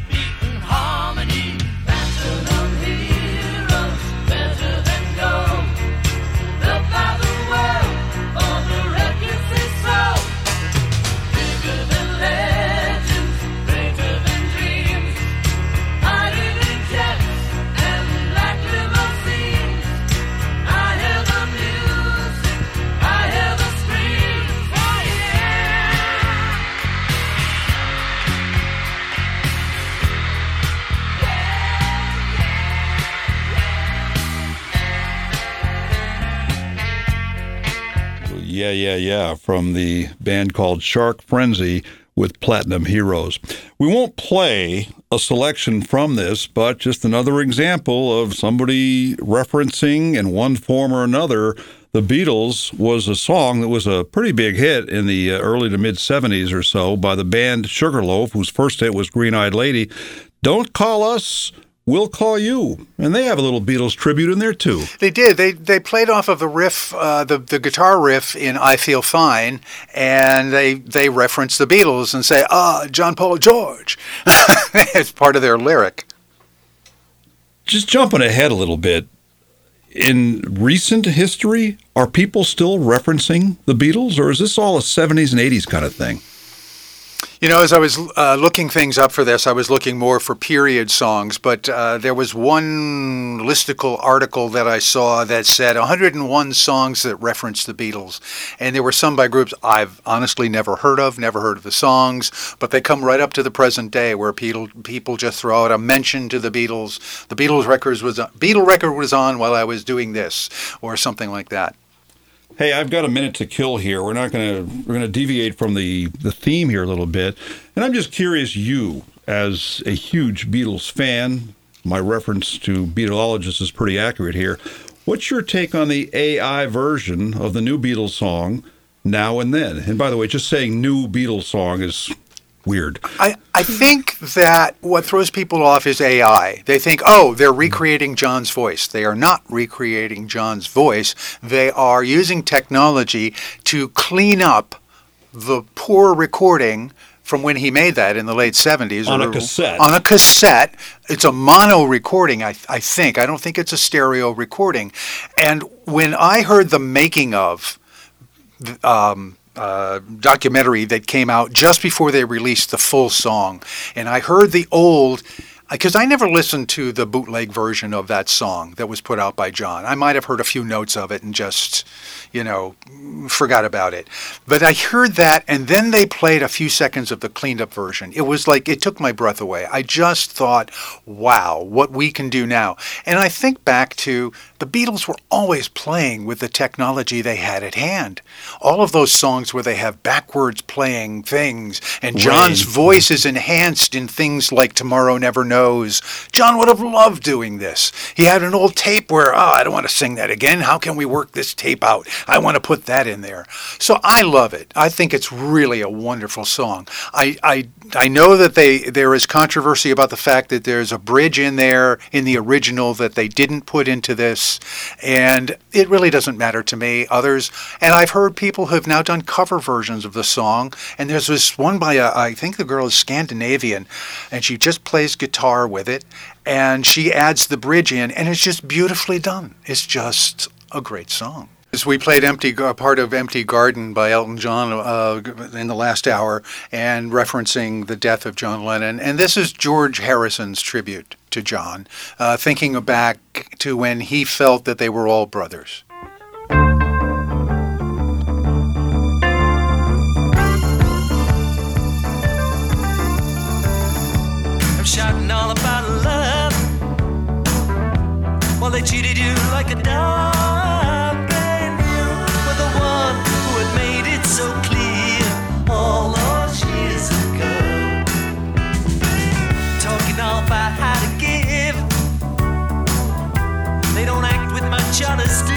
Yeah, yeah. From the band called Shark Frenzy with Platinum Heroes. We won't play a selection from this, but just another example of somebody referencing in one form or another. The Beatles was a song that was a pretty big hit in the uh, early to mid 70s or so by the band Sugarloaf, whose first hit was Green Eyed Lady. Don't call us, we'll call you. And they have a little Beatles tribute in there too. They did. They they played off of the riff, uh, the the guitar riff in "I Feel Fine," and they they reference the Beatles and say, "Ah, John Paul George," as part of their lyric. just jumping ahead a little bit in recent history are people still referencing the beatles or is this all a 70s and 80s kind of thing You know, as I was uh, looking things up for this, I was looking more for period songs, but uh, there was one listicle article that I saw that said 101 songs that reference the Beatles. And there were some by groups I've honestly never heard of, never heard of the songs, but they come right up to the present day where people, people just throw out a mention to the Beatles. The Beatles records was Beatle record was on while I was doing this, or something like that. Hey i've got a minute to kill here. We're not going to we're going to deviate from the the theme here a little bit. And i'm just curious you as a huge beatles fan my reference to beatleologists is pretty accurate here. What's your take on the ai version of the new beatles song now and then? And by the way just saying new beatles song is weird I, I think that what throws people off is AI. They think, oh, they're recreating John's voice. They are not recreating John's voice. They are using technology to clean up the poor recording from when he made that in the late 70s. On a cassette. On a cassette. It's a mono recording, I, I think. I don't think it's a stereo recording. And when I heard the making of um, uh, documentary that came out just before they released the full song. And I heard the old, because I never listened to the bootleg version of that song that was put out by John. I might have heard a few notes of it and just, you know, forgot about it. But I heard that, and then they played a few seconds of the cleaned up version. It was like it took my breath away. I just thought, wow, what we can do now. And I think back to the Beatles were always playing with the technology they had at hand. All of those songs where they have backwards playing things, and John's voice is enhanced in things like Tomorrow Never Knows. John would have loved doing this. He had an old tape where, oh, I don't want to sing that again. How can we work this tape out? I want to put that in there. So I love it. I think it's really a wonderful song. I, I, I know that they there is controversy about the fact that there's a bridge in there in the original that they didn't put into this, and it really doesn't matter to me. Others, and I've heard people who have now done cover versions of the song, and there's this one by a, I think the girl is Scandinavian, and she just plays guitar with it, and she adds the bridge in, and it's just beautifully done. It's just a great song. As we played "Empty," Gar- part of "Empty Garden" by Elton John uh, in the last hour, and referencing the death of John Lennon. And this is George Harrison's tribute to John, uh, thinking back to when he felt that they were all brothers. They cheated you like a dog, and you were the one who had made it so clear all those years ago. Talking all about how to give. They don't act with much honesty,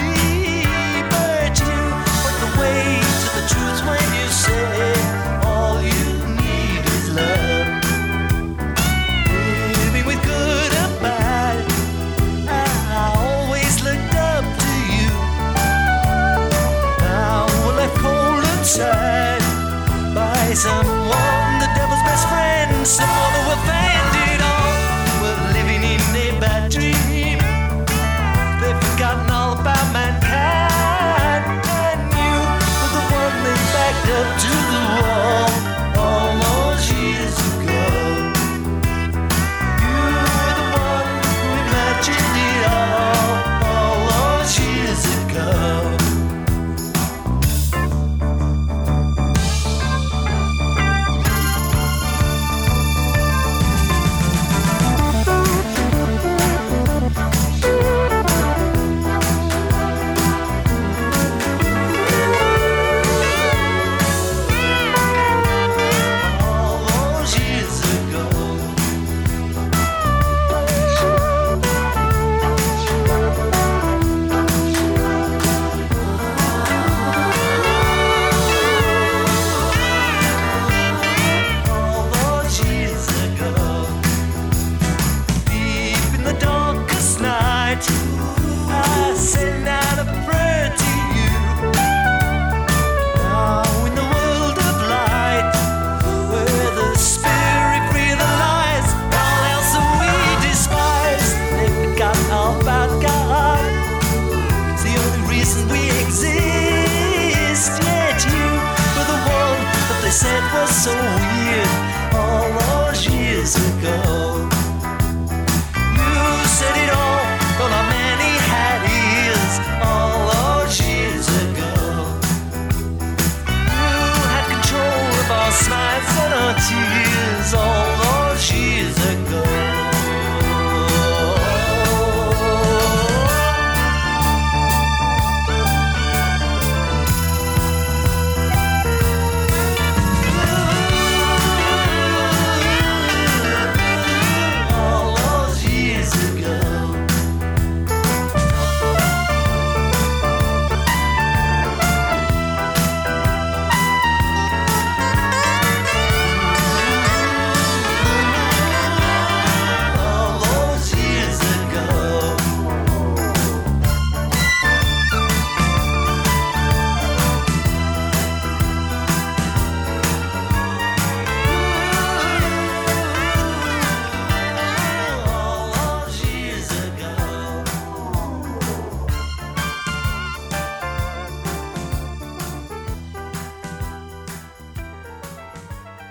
night, I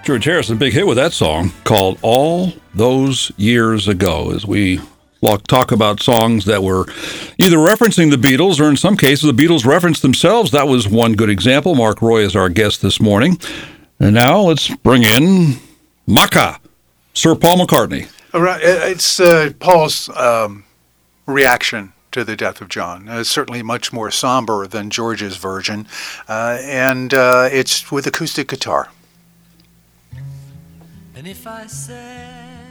George Harrison, big hit with that song called All Those Years Ago, as we talk about songs that were either referencing the Beatles or in some cases the Beatles referenced themselves. That was one good example. Mark Roy is our guest this morning. And now let's bring in Macca, Sir Paul McCartney. All right, It's uh, Paul's um, reaction to the death of John. Uh, certainly much more somber than George's version, uh, and uh, it's with acoustic guitar. And if I said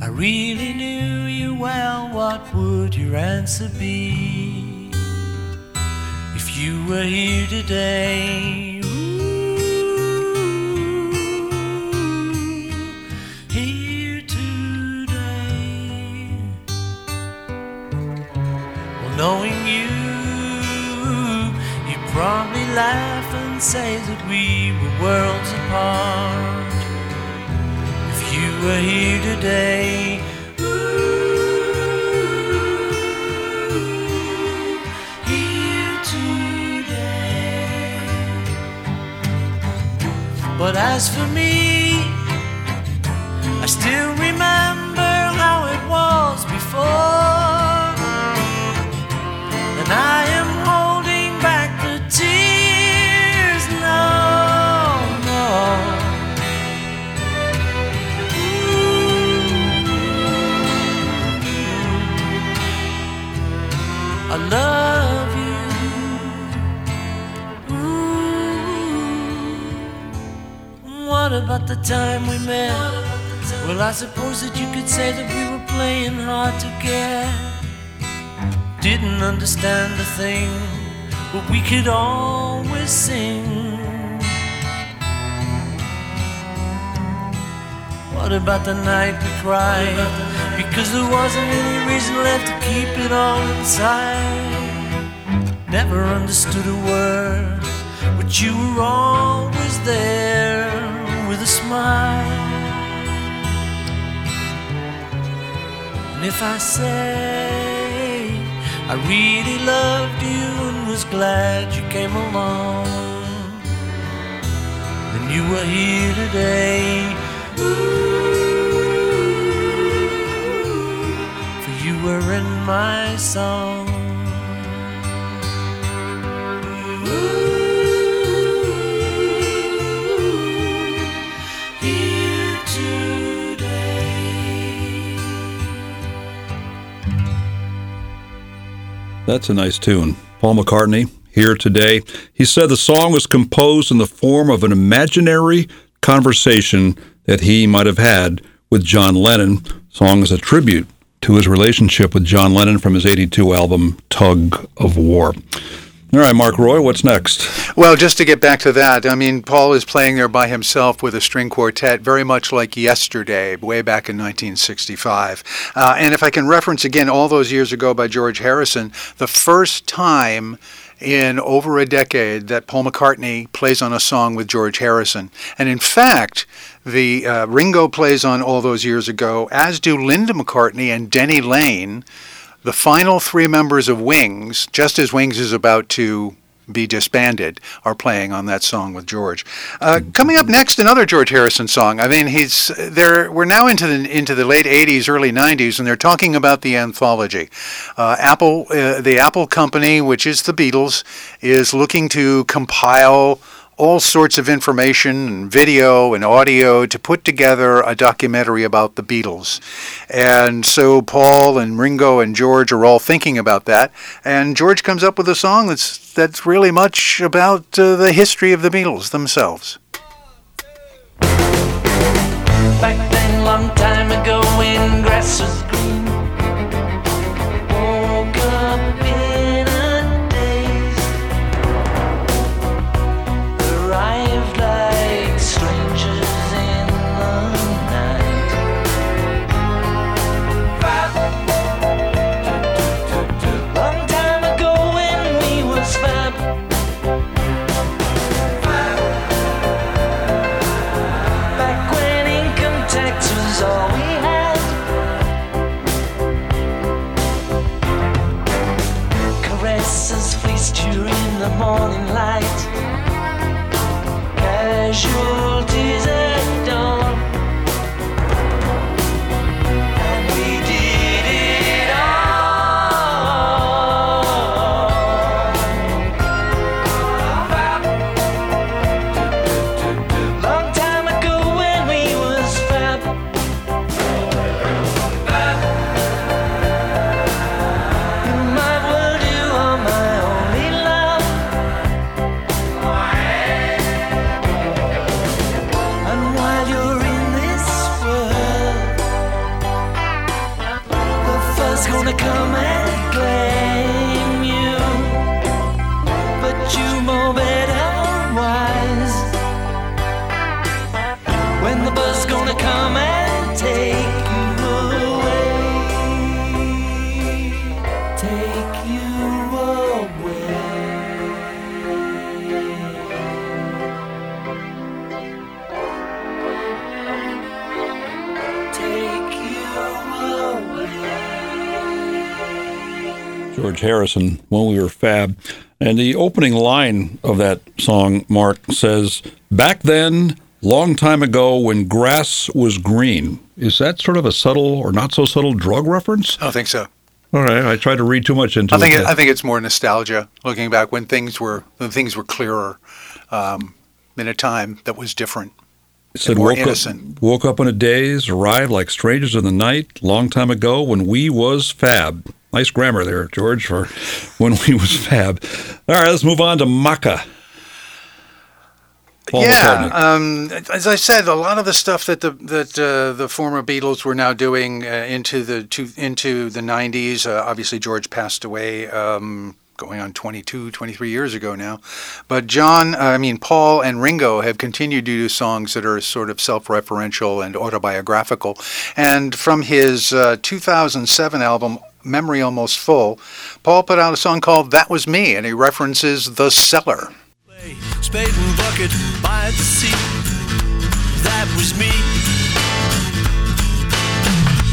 I really knew you well, what would your answer be? If you were here today, ooh, here today. Well, knowing you, you'd probably laugh and say that we were worlds apart. You were here today, ooh, here today. But as for me, I still remember how it was the time we met? Well, I suppose that you could say that we were playing hard to get. Didn't understand a thing, but we could always sing. What about the night we cried? Because there wasn't any reason left to keep it all inside. Never understood a word, but you were always there with a smile. And if I say I really loved you and was glad you came along, then you were here today. For you were in my song. Here That's a nice tune. Paul McCartney here today. He said the song was composed in the form of an imaginary conversation that he might have had with John Lennon. The Song is a tribute to his relationship with John Lennon from his 82 album Tug of War. All right, Mark Roy, what's next? Well, just to get back to that, I mean, Paul is playing there by himself with a string quartet, very much like yesterday, way back in 1965. Uh, and if I can reference again, all those years ago by George Harrison, the first time in over a decade that Paul McCartney plays on a song with George Harrison. And in fact, the uh, Ringo plays on all those years ago, as do Linda McCartney and Denny Laine the final three members of Wings, just as Wings is about to be disbanded, are playing on that song with George. Uh, coming up next, another George Harrison song. I mean, he's there. We're now into the into the late '80s, early '90s, and they're talking about the anthology. Uh, Apple, uh, the Apple company, which is the Beatles, is looking to compile all sorts of information and video and audio to put together a documentary about the Beatles. And so Paul and Ringo and George are all thinking about that. And George comes up with a song that's that's really much about uh, the history of the Beatles themselves. Back then, long time ago, And the opening line of that song, Mark, says, Back then, long time ago, when grass was green. Is that sort of a subtle or not so subtle drug reference? I don't think so. All right, I tried to read too much into I think it. it, I think it's more nostalgia, looking back when things were when things were clearer, um, in a time that was different. It said, more woke innocent. Up, woke up in a daze, arrived like strangers in the night, long time ago when we was fab. Nice grammar there, George, for when we was fab. All right, let's move on to Macca. Paul yeah, um, as I said, a lot of the stuff that the that uh, the former Beatles were now doing uh, into the to, into the 90s. Uh, obviously, George passed away. Um, Going on 22, 23 years ago now. But John, uh, I mean, Paul and Ringo have continued to do songs that are sort of self referential and autobiographical. And from his uh, 2007 album, Memory Almost Full, Paul put out a song called That Was Me, and he references The Cellar. Spade and bucket by the sea. That was me.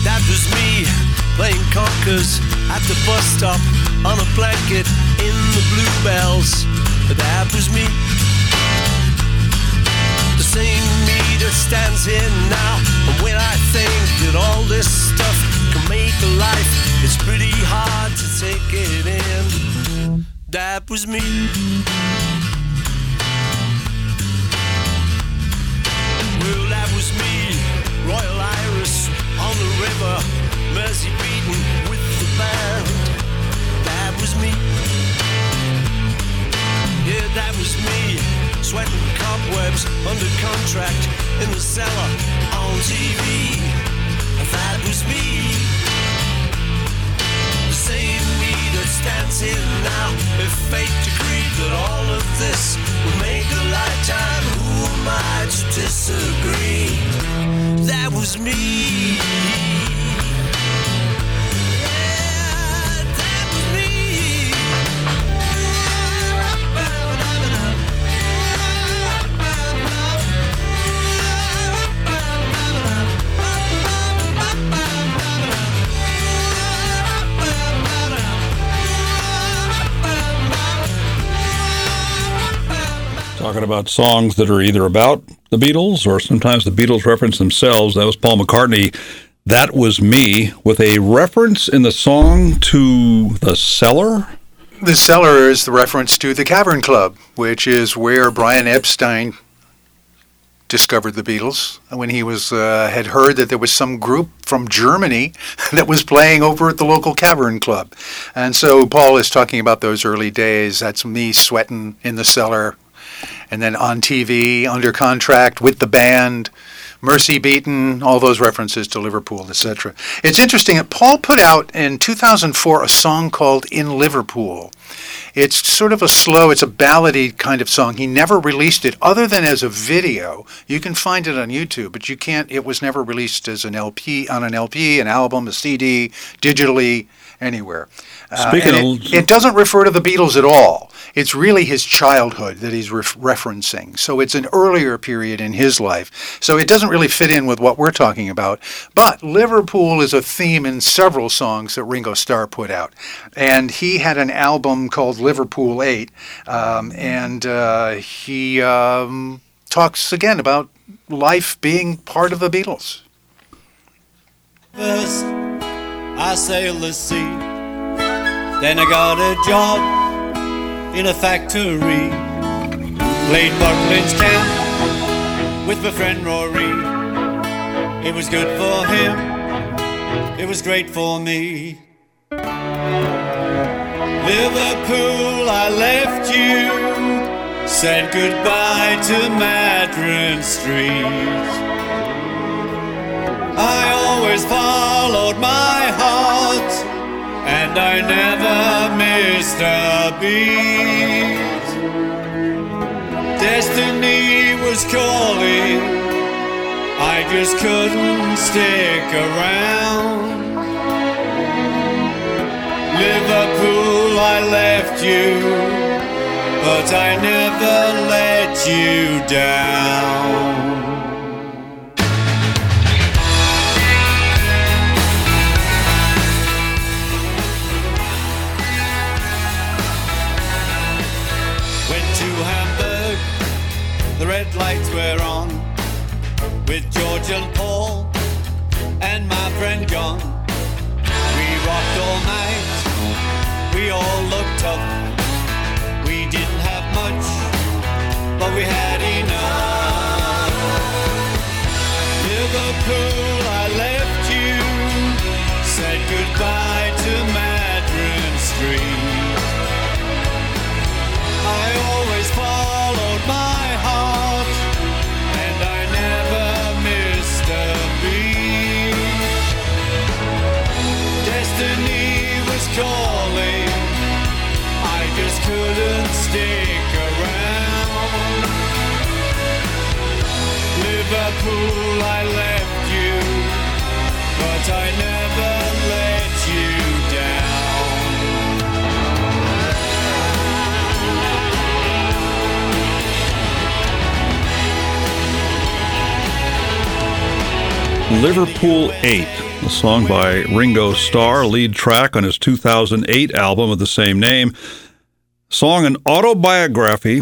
That was me playing conkers at the bus stop on a blanket in the bluebells. That was me. The same that stands here now. And when I think that all this stuff can make a life, it's pretty hard to take it in. That was me. Well, that was me, Royal Iris on the river, Mersey beaten with the band. That was me. Yeah, that was me, sweating cobwebs under contract in the cellar on TV. That was me. The same me that stands here now. If fate decreed that all of this would make a lifetime, who am I to disagree? That was me. Talking about songs that are either about the Beatles or sometimes the Beatles reference themselves. That was Paul McCartney. That was me with a reference in the song to the cellar. The cellar is the reference to the Cavern Club, which is where Brian Epstein discovered the Beatles when he was uh, had heard that there was some group from Germany that was playing over at the local Cavern Club, and so Paul is talking about those early days. That's me sweating in the cellar, and then on TV under contract with the band. Mersey Beaten, all those references to Liverpool, etc. It's interesting that Paul put out in 2004 a song called In Liverpool. It's sort of a slow, it's a ballady kind of song. He never released it other than as a video. You can find it on YouTube, but you can't, it was never released as an LP, on an LP, an album, a CD, digitally, anywhere. Uh, and of- it, it doesn't refer to the Beatles at all. It's really his childhood that he's ref- referencing. So it's an earlier period in his life. So it doesn't really fit in with what we're talking about. But Liverpool is a theme in several songs that Ringo Starr put out. And he had an album called Liverpool 8. Um, and uh, he um, talks again about life being part of the Beatles. First, I sailed the sea. Then I got a job in a factory. Played Butlin's camp with my friend Rory. It was good for him, it was great for me. Liverpool, I left you. Said goodbye to Madryn Street. Always followed my heart, and I never missed a beat. Destiny was calling, I just couldn't stick around. Liverpool, I left you, but I never let you down. Were on with George and Paul and my friend John. We rocked all night, we all looked up. We didn't have much, but we had enough. Liverpool, Liverpool, I left you, but I never let you down. Liverpool 8, a song by Ringo Starr, lead track on his 2008 album of the same name. Song an autobiography,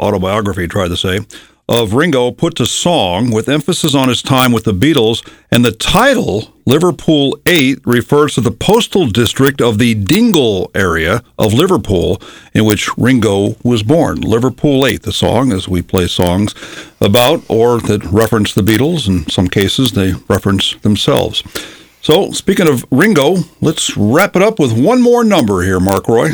autobiography, try to say, of Ringo put to song with emphasis on his time with the Beatles, and the title, Liverpool 8, refers to the postal district of the Dingle area of Liverpool in which Ringo was born. Liverpool 8, the song, as we play songs about or that reference the Beatles. In some cases, they reference themselves. So, speaking of Ringo, let's wrap it up with one more number here, Mark Roy.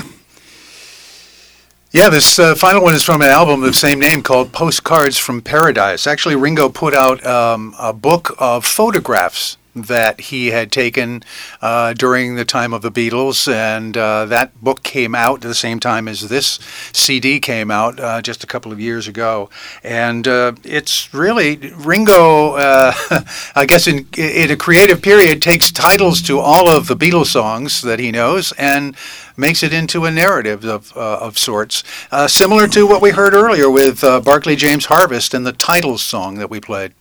Yeah, this uh, final one is from an album of the same name called Postcards from Paradise. Actually, Ringo put out um, a book of photographs that he had taken uh, during the time of the Beatles, and uh, that book came out at the same time as this CD came out uh, just a couple of years ago. And uh, it's really Ringo, uh, I guess, in in a creative period, takes titles to all of the Beatles songs that he knows and makes it into a narrative of, uh, of sorts, similar to what we heard earlier with Barclay James Harvest and the titles song that we played.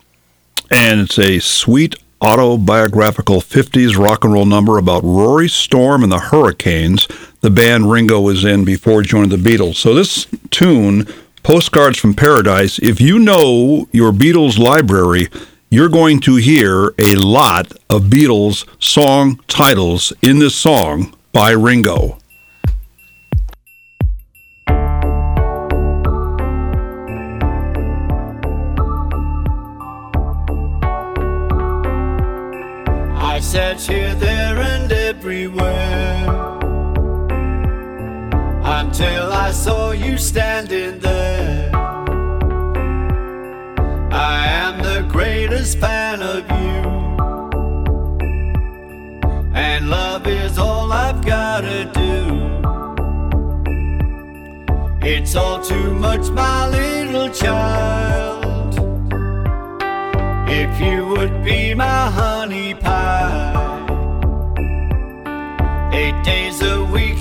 and it's a sweet autobiographical 50s rock and roll number about Rory Storm and the Hurricanes, the band Ringo was in before joining the Beatles. So this tune, Postcards from Paradise, if you know your Beatles library, you're going to hear a lot of Beatles song titles in this song by Ringo. Searched here, there, and everywhere until I saw you standing there. I am the greatest fan of you, and love is all I've gotta do. It's all too much, my little child. If you would be my honey pie, eight days a week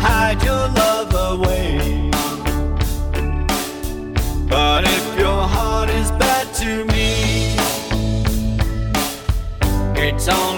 hide your love away. But if your heart is bad to me It's only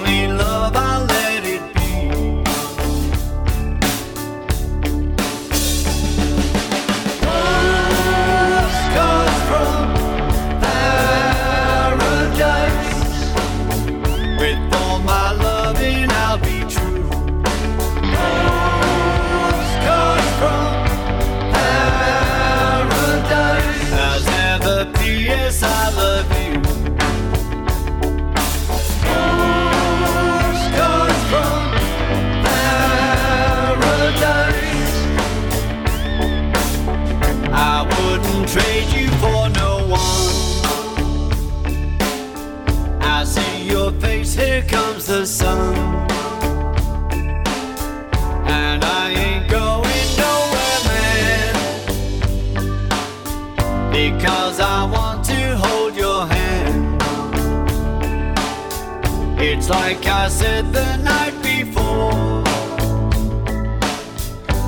like I said the night before.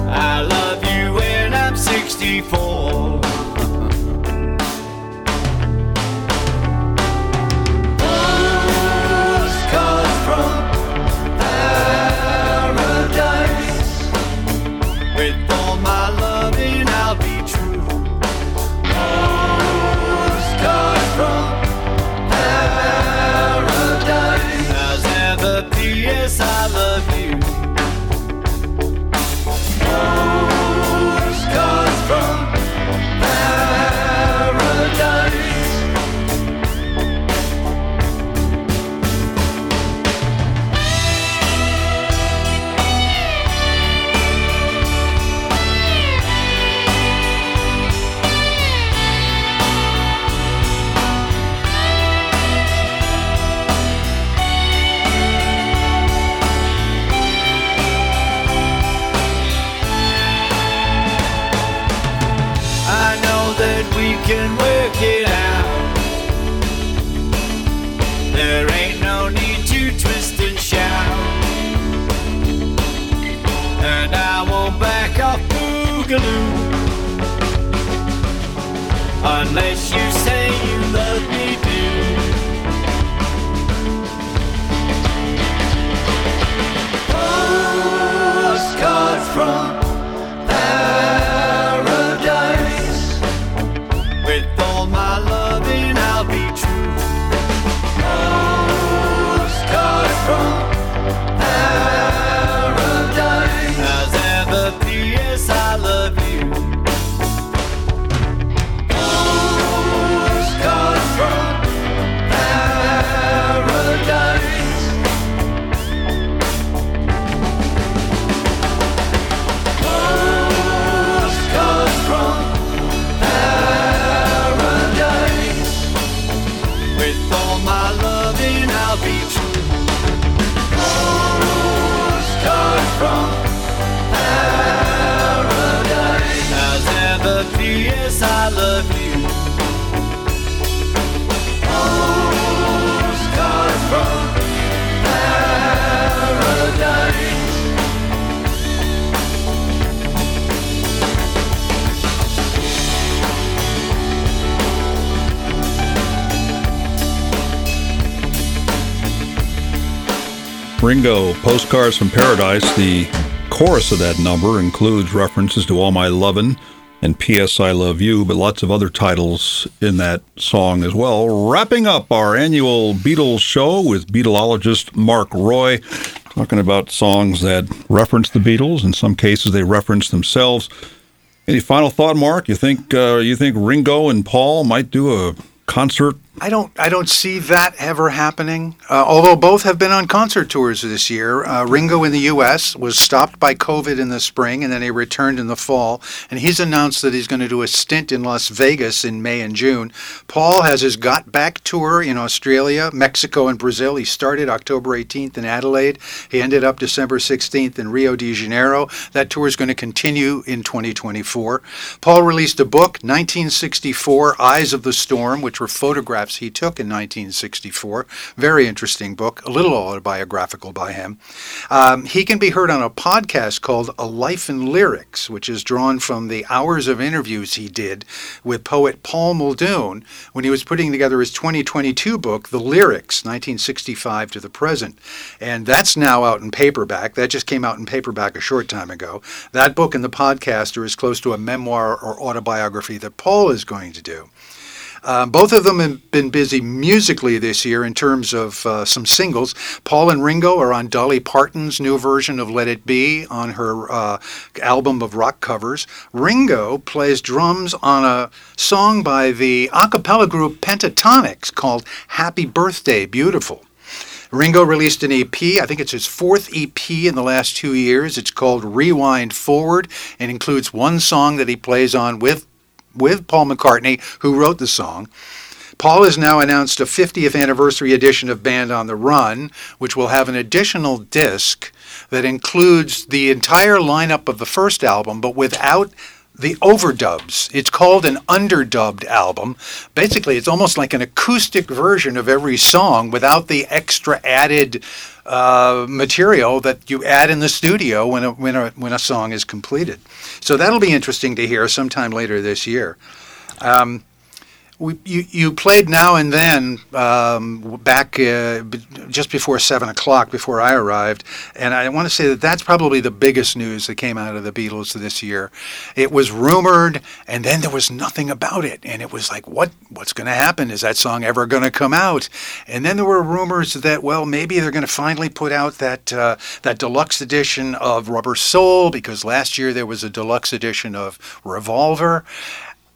I love you when I'm 64. Ringo, Postcards from Paradise. The chorus of that number includes references to All My Lovin' and P.S. I Love You, but lots of other titles in that song as well. Wrapping up our annual Beatles show with Beatleologist Mark Roy, talking about songs that reference the Beatles. In some cases, they reference themselves. Any final thought, Mark? You think uh, you think Ringo and Paul might do a concert I don't. I don't see that ever happening. Uh, although both have been on concert tours this year. Uh, Ringo in the U.S. was stopped by COVID in the spring, and then he returned in the fall. And he's announced that he's going to do a stint in Las Vegas in May and June. Paul has his Got Back tour in Australia, Mexico, and Brazil. He started October 18th in Adelaide. He ended up December 16th in Rio de Janeiro. That tour is going to continue in 2024. Paul released a book, 1964, Eyes of the Storm, which were photographs he took in 1964. Very interesting book, a little autobiographical by him. Um, he can be heard on a podcast called A Life in Lyrics, which is drawn from the hours of interviews he did with poet Paul Muldoon when he was putting together his 2022 book, The Lyrics, 1965 to the present. And that's now out in paperback. That just came out in paperback a short time ago. That book and the podcast are as close to a memoir or autobiography that Paul is going to do. Um, both of them have been busy musically this year in terms of uh, some singles. Paul and Ringo are on Dolly Parton's new version of Let It Be on her uh, album of rock covers. Ringo plays drums on a song by the a cappella group Pentatonix called Happy Birthday Beautiful. Ringo released an EP. I think it's his fourth EP in the last two years. It's called Rewind Forward and includes one song that he plays on with with Paul McCartney, who wrote the song. Paul has now announced a 50th anniversary edition of Band on the Run, which will have an additional disc that includes the entire lineup of the first album, but without the overdubs. It's called an underdubbed album. Basically, it's almost like an acoustic version of every song without the extra added uh, material that you add in the studio when a, when a when a song is completed. So that'll be interesting to hear sometime later this year. Um, we, you, you played now and then um, back uh, b- just before seven o'clock before I arrived, and I want to say that that's probably the biggest news that came out of the Beatles this year. It was rumored, and then there was nothing about it, and it was like, what what's going to happen? Is that song ever going to come out? And then there were rumors that well, maybe they're going to finally put out that uh, that deluxe edition of Rubber Soul because last year there was a deluxe edition of Revolver.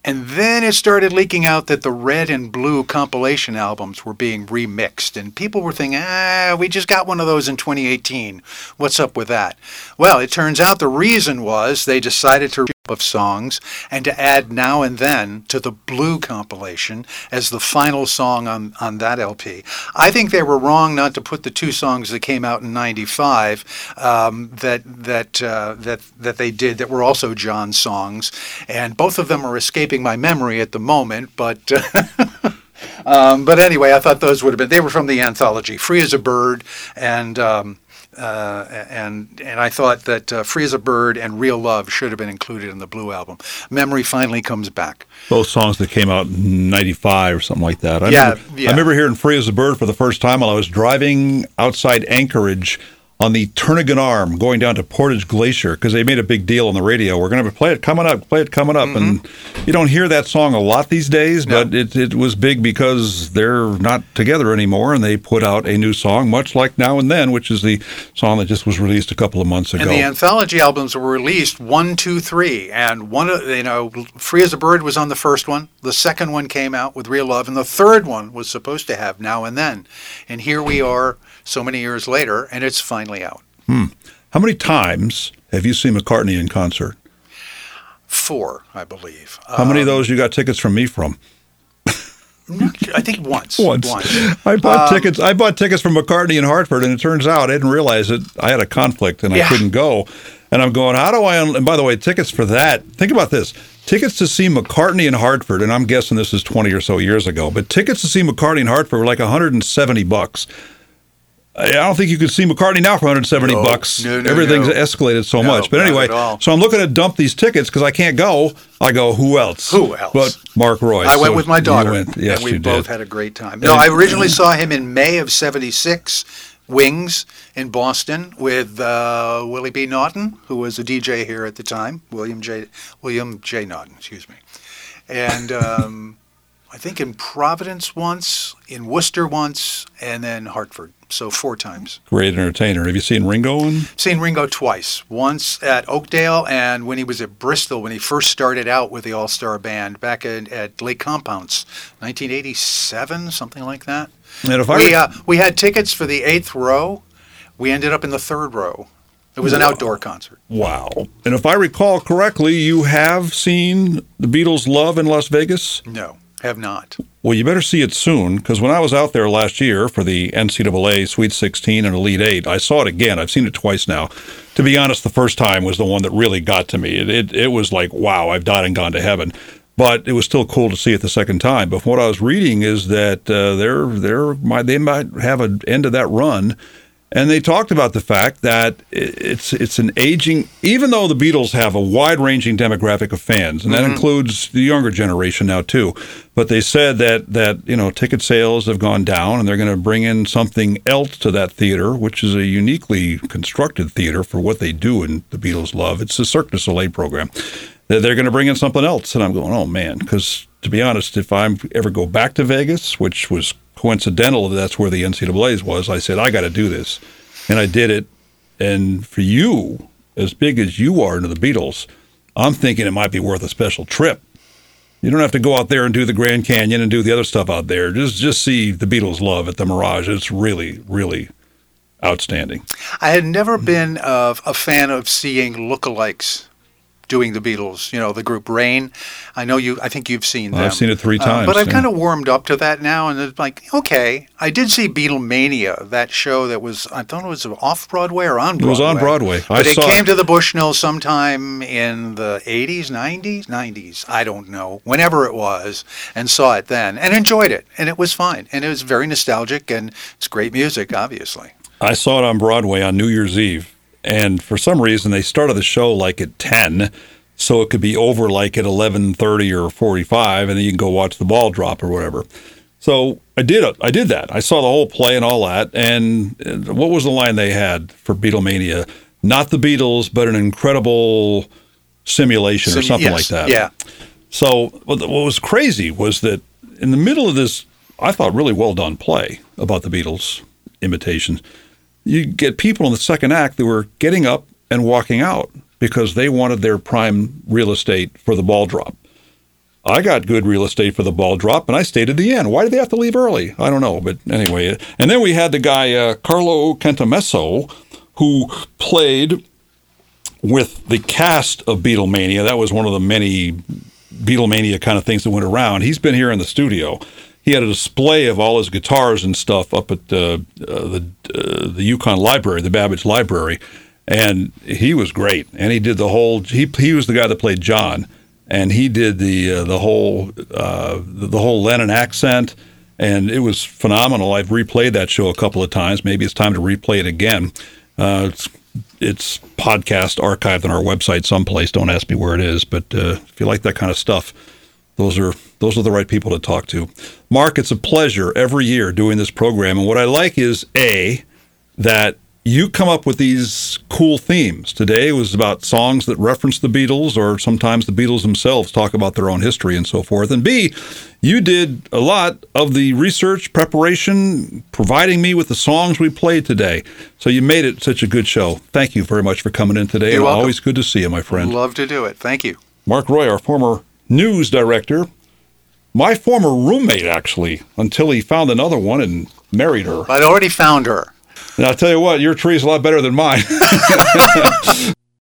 And then it started leaking out that the red and blue compilation albums were being remixed. And people were thinking, ah, we just got one of those in 2018. What's up with that? Well, it turns out the reason was they decided to of songs and to add now and then to the blue compilation as the final song on, on that LP. I think they were wrong not to put the two songs that came out in 95 um, that, that, uh, that, that they did that were also John's songs. And both of them are escaping my memory at the moment, but. um, but anyway, I thought those would have been. They were from the anthology, "Free as a Bird," and um, uh, and and I thought that uh, "Free as a Bird" and "Real Love" should have been included in the Blue album. Memory finally comes back. Both songs that came out in '95 or something like that. I Yeah, remember, yeah. I remember hearing "Free as a Bird" for the first time while I was driving outside Anchorage on the Turnagain Arm, going down to Portage Glacier because they made a big deal on the radio. We're going to play it coming up, play it coming up, and mm-hmm. you don't hear that song a lot these days, but it it was big because they're not together anymore, and they put out a new song, much like Now and Then, which is the song that just was released a couple of months ago. And the anthology albums were released one, two, three, and one of you know, "Free as a Bird" was on the first one. The second one came out with "Real Love," and the third one was supposed to have "Now and Then." And here we are, so many years later, and it's finally out. How many times have you seen McCartney in concert? Four, I believe. How many of Um, those you got tickets from me from? I think once. Once. I bought tickets. I bought tickets from McCartney in Hartford, and it turns out I didn't realize it. I had a conflict, and I Yeah. couldn't go. And I'm going. How do I? Un-? And by the way, tickets for that. Think about this: tickets to see McCartney in Hartford, and I'm guessing this is 20 or so years ago. But tickets to see McCartney in Hartford were like 170 bucks. I don't think you could see McCartney now for 170 No. bucks. No, no, Everything's escalated so much. But anyway, so I'm looking to dump these tickets because I can't go. I go, who else? Who else? But Mark Roy. I went with my daughter, went. Yes, and we both did. had a great time. No, I originally saw him in May of '76, Wings in Boston with uh, Willie B. Naughton, who was a DJ here at the time. William J. William J. Naughton, excuse me, and um, I think in Providence once, in Worcester once, and then Hartford. So four times. Great entertainer. Have you seen Ringo? And Seen Ringo twice. Once at Oakdale, and when he was at Bristol, when he first started out with the All-Starr Band back at, at Lake Compounce, 1987, something like that. And if I we uh, we had tickets for the eighth row. We ended up in the third row. It was an outdoor concert. wow. And if I recall correctly, you have seen the Beatles' Love in Las Vegas. No, have not. Well, you better see it soon because when I was out there last year for the NCAA Sweet 16 and Elite Eight, I saw it again. I've seen it twice now. To be honest, the first time was the one that really got to me. It it, it was like, wow, I've died and gone to heaven. But it was still cool to see it the second time. But what I was reading is that uh, they're they're they might have an end of that run. And they talked about the fact that it's it's an aging, even though the Beatles have a wide ranging demographic of fans, and that mm-hmm. includes the younger generation now too. But they said that that you know ticket sales have gone down, and they're going to bring in something else to that theater, which is a uniquely constructed theater for what they do in the Beatles love. It's the Cirque du Soleil program. That they're going to bring in something else, and I'm going, oh man, because to be honest, if I ever go back to Vegas, which was coincidental, that that's where the NCAA's was, I said I got to do this, and I did it. And for you, as big as you are into the Beatles, I'm thinking it might be worth a special trip. You don't have to go out there and do the Grand Canyon and do the other stuff out there. Just just see the Beatles love at the Mirage. It's really really outstanding. I had never been uh, a fan of seeing lookalikes doing the Beatles. You know, the group Rain. I know you. I think you've seen them. I've seen it three Uh, times, but I've yeah. kind of warmed up to that now, and it's like, okay, I did see Beatlemania, that show that was. I thought it was off Broadway or on Broadway. It was on Broadway. I But it saw came it. to the Bushnell sometime in the 80s, 90s, 90s. I don't know. Whenever it was, and saw it then and enjoyed it, and it was fine, and it was very nostalgic, and it's great music, obviously. I saw it on Broadway on New Year's Eve, and for some reason they started the show like at ten, so it could be over like at eleven thirty or forty five, and then you can go watch the ball drop or whatever. So I did it. I did that. I saw the whole play and all that. And uh, what was the line they had for Beatlemania? Not the Beatles, but an incredible simulation or something yes, like that. Yeah. So what what was crazy was that in the middle of this, I thought really well done play about the Beatles imitation. You get people in the second act that were getting up and walking out because they wanted their prime real estate for the ball drop. I got good real estate for the ball drop, and I stayed at the end. Why did they have to leave early? I don't know, but anyway. And then we had the guy uh, Carlo Cantamesso, who played with the cast of Beatlemania. That was one of the many Beatlemania kind of things that went around. He's been here in the studio. He had a display of all his guitars and stuff up at uh, uh, the uh, the UConn Library, the Babbidge Library, and he was great. And he did the whole. He he was the guy that played John, and he did the uh, the whole uh, the, the whole Lennon accent, and it was phenomenal. I've replayed that show a couple of times. Maybe it's time to replay it again. It's it's podcast archived on our website someplace. Don't ask me where it is, but if you like that kind of stuff, those are those are the right people to talk to. Mark, it's a pleasure every year doing this program, and what I like is a that you come up with these cool themes. Today was about songs that reference the Beatles, or sometimes the Beatles themselves talk about their own history and so forth. And B, you did a lot of the research, preparation, providing me with the songs we played today. So you made it such a good show. Thank you very much for coming in today. You're welcome. always good to see you, my friend. Love to do it. Thank you. Mark Roy, our former news director, my former roommate, actually, until he found another one and married her. I'd already found her. And I'll tell you what, your tree's a lot better than mine.